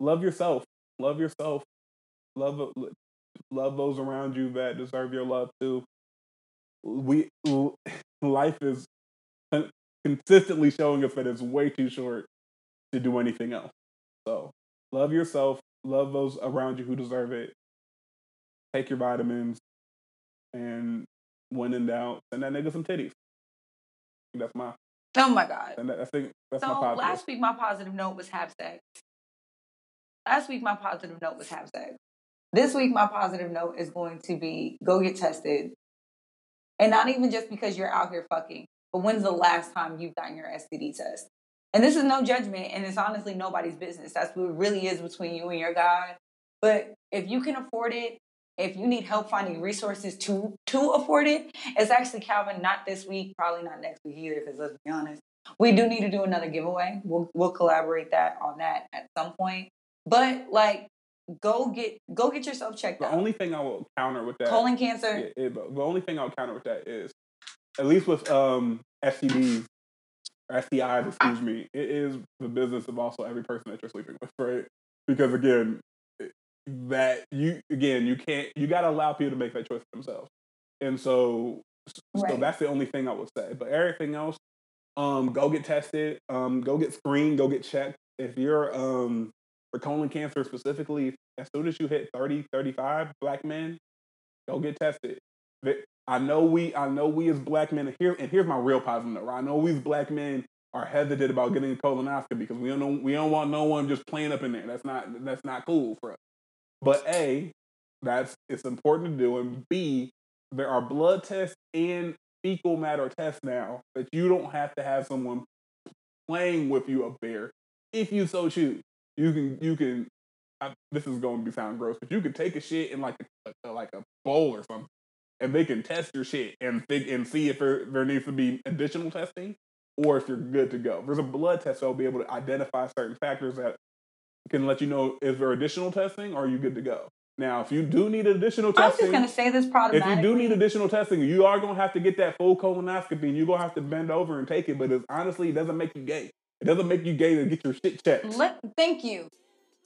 love yourself. Love yourself. Love love those around you that deserve your love too. We (sighs) life is consistently showing us that it's way too short to do anything else. So love yourself, love those around you who deserve it. Take your vitamins, and when in doubt, send that nigga some titties. That's my. Oh my god. And that, I think that's so my positive. last week my positive note was have sex. Last week my positive note was have sex. This week my positive note is going to be go get tested and not even just because you're out here fucking, but when's the last time you've gotten your STD test? And this is no judgment, and it's honestly nobody's business. That's what it really is between you and your God. But if you can afford it, if you need help finding resources to to afford it, it's actually Calvin. Not this week, probably not next week either. Because let's be honest, we do need to do another giveaway. We'll we'll collaborate that on that at some point. But like go get go get yourself checked the out. The only thing I will counter with that colon cancer. It, the only thing I'll counter with that is, at least with um STDs or STIs, excuse me, it is the business of also every person that you're sleeping with, right? Because again, that you again you can't you got to allow people to make that choice for themselves, and so right. so that's the only thing I would say. But everything else, um, go get tested, um, go get screened, go get checked. If you're um for colon cancer specifically, as soon as you hit 30, 35, black men, go get tested. I know we, I know we as black men, here, and here's my real positive note. I know we as black men are hesitant about getting a colonoscopy because we don't know, we don't want no one just playing up in there. That's not, that's not cool for us. But A, that's, it's important to do. And B, there are blood tests and fecal matter tests now that you don't have to have someone playing with you up there if you so choose you can you can I, this is going to be sound gross, but you can take a shit in like a, like a bowl or something, and they can test your shit and think and see if there, there needs to be additional testing or if you're good to go. There's a blood test that'll be able to identify certain factors that can let you know is there additional testing or are you good to go. Now, if you do need additional testing, I'm just going to say this If you do need additional testing, you are going to have to get that full colonoscopy, and you're going to have to bend over and take it. But it's, honestly, it doesn't make you gay. It doesn't make you gay to get your shit checked. Let, thank you.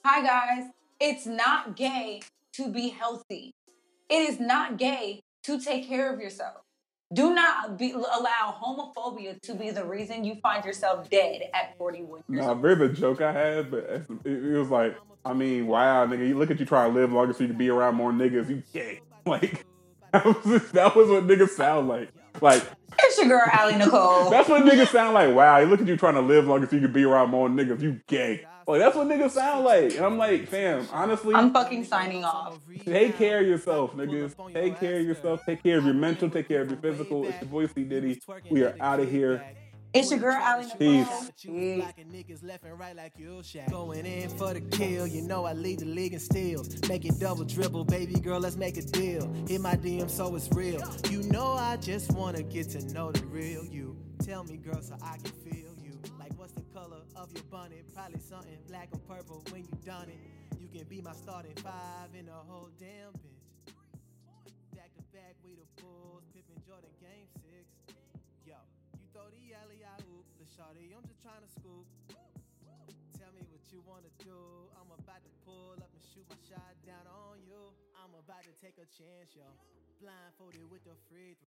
Hi, guys. It's not gay to be healthy. It is not gay to take care of yourself. Do not be, allow homophobia to be the reason you find yourself dead at 41 years nah, there's a joke I had, but it, was like, I mean, wow, nigga, you look at you trying to live longer so you can be around more niggas. You gay. (laughs) Like, that was, that was what niggas sound like. Like, it's your girl, Ali Nicole. that's what niggas sound like. Wow, you look at you trying to live longer so you can be around more niggas. You gay. Like, that's what niggas sound like. And I'm like, fam, honestly. I'm fucking signing off. Take care of yourself, niggas. Take care of yourself. Take care of your mental. Take care of your physical. It's your boy C. Diddy. We are out of here. It's your girl, Allie Peace. Nicole. Niggas left and right like you Going in for the kill, you know I lead the league in steals. Make it double dribble, baby girl, let's make a deal. Hit my DM so it's real. You know I just wanna get to know the real you. Tell me, girl, so I can color of your bonnet? Probably something black or purple when you done it. You can be my starting five in the whole damn bench. Back to back, we the Bulls, Pippen Jordan game six. Yo, you throw the alley I oop, the shawty, I'm just trying to scoop. Tell me what you wanna do. I'm about to pull up and shoot my shot down on you. I'm about to take a chance, yo. Blindfolded with the free throw.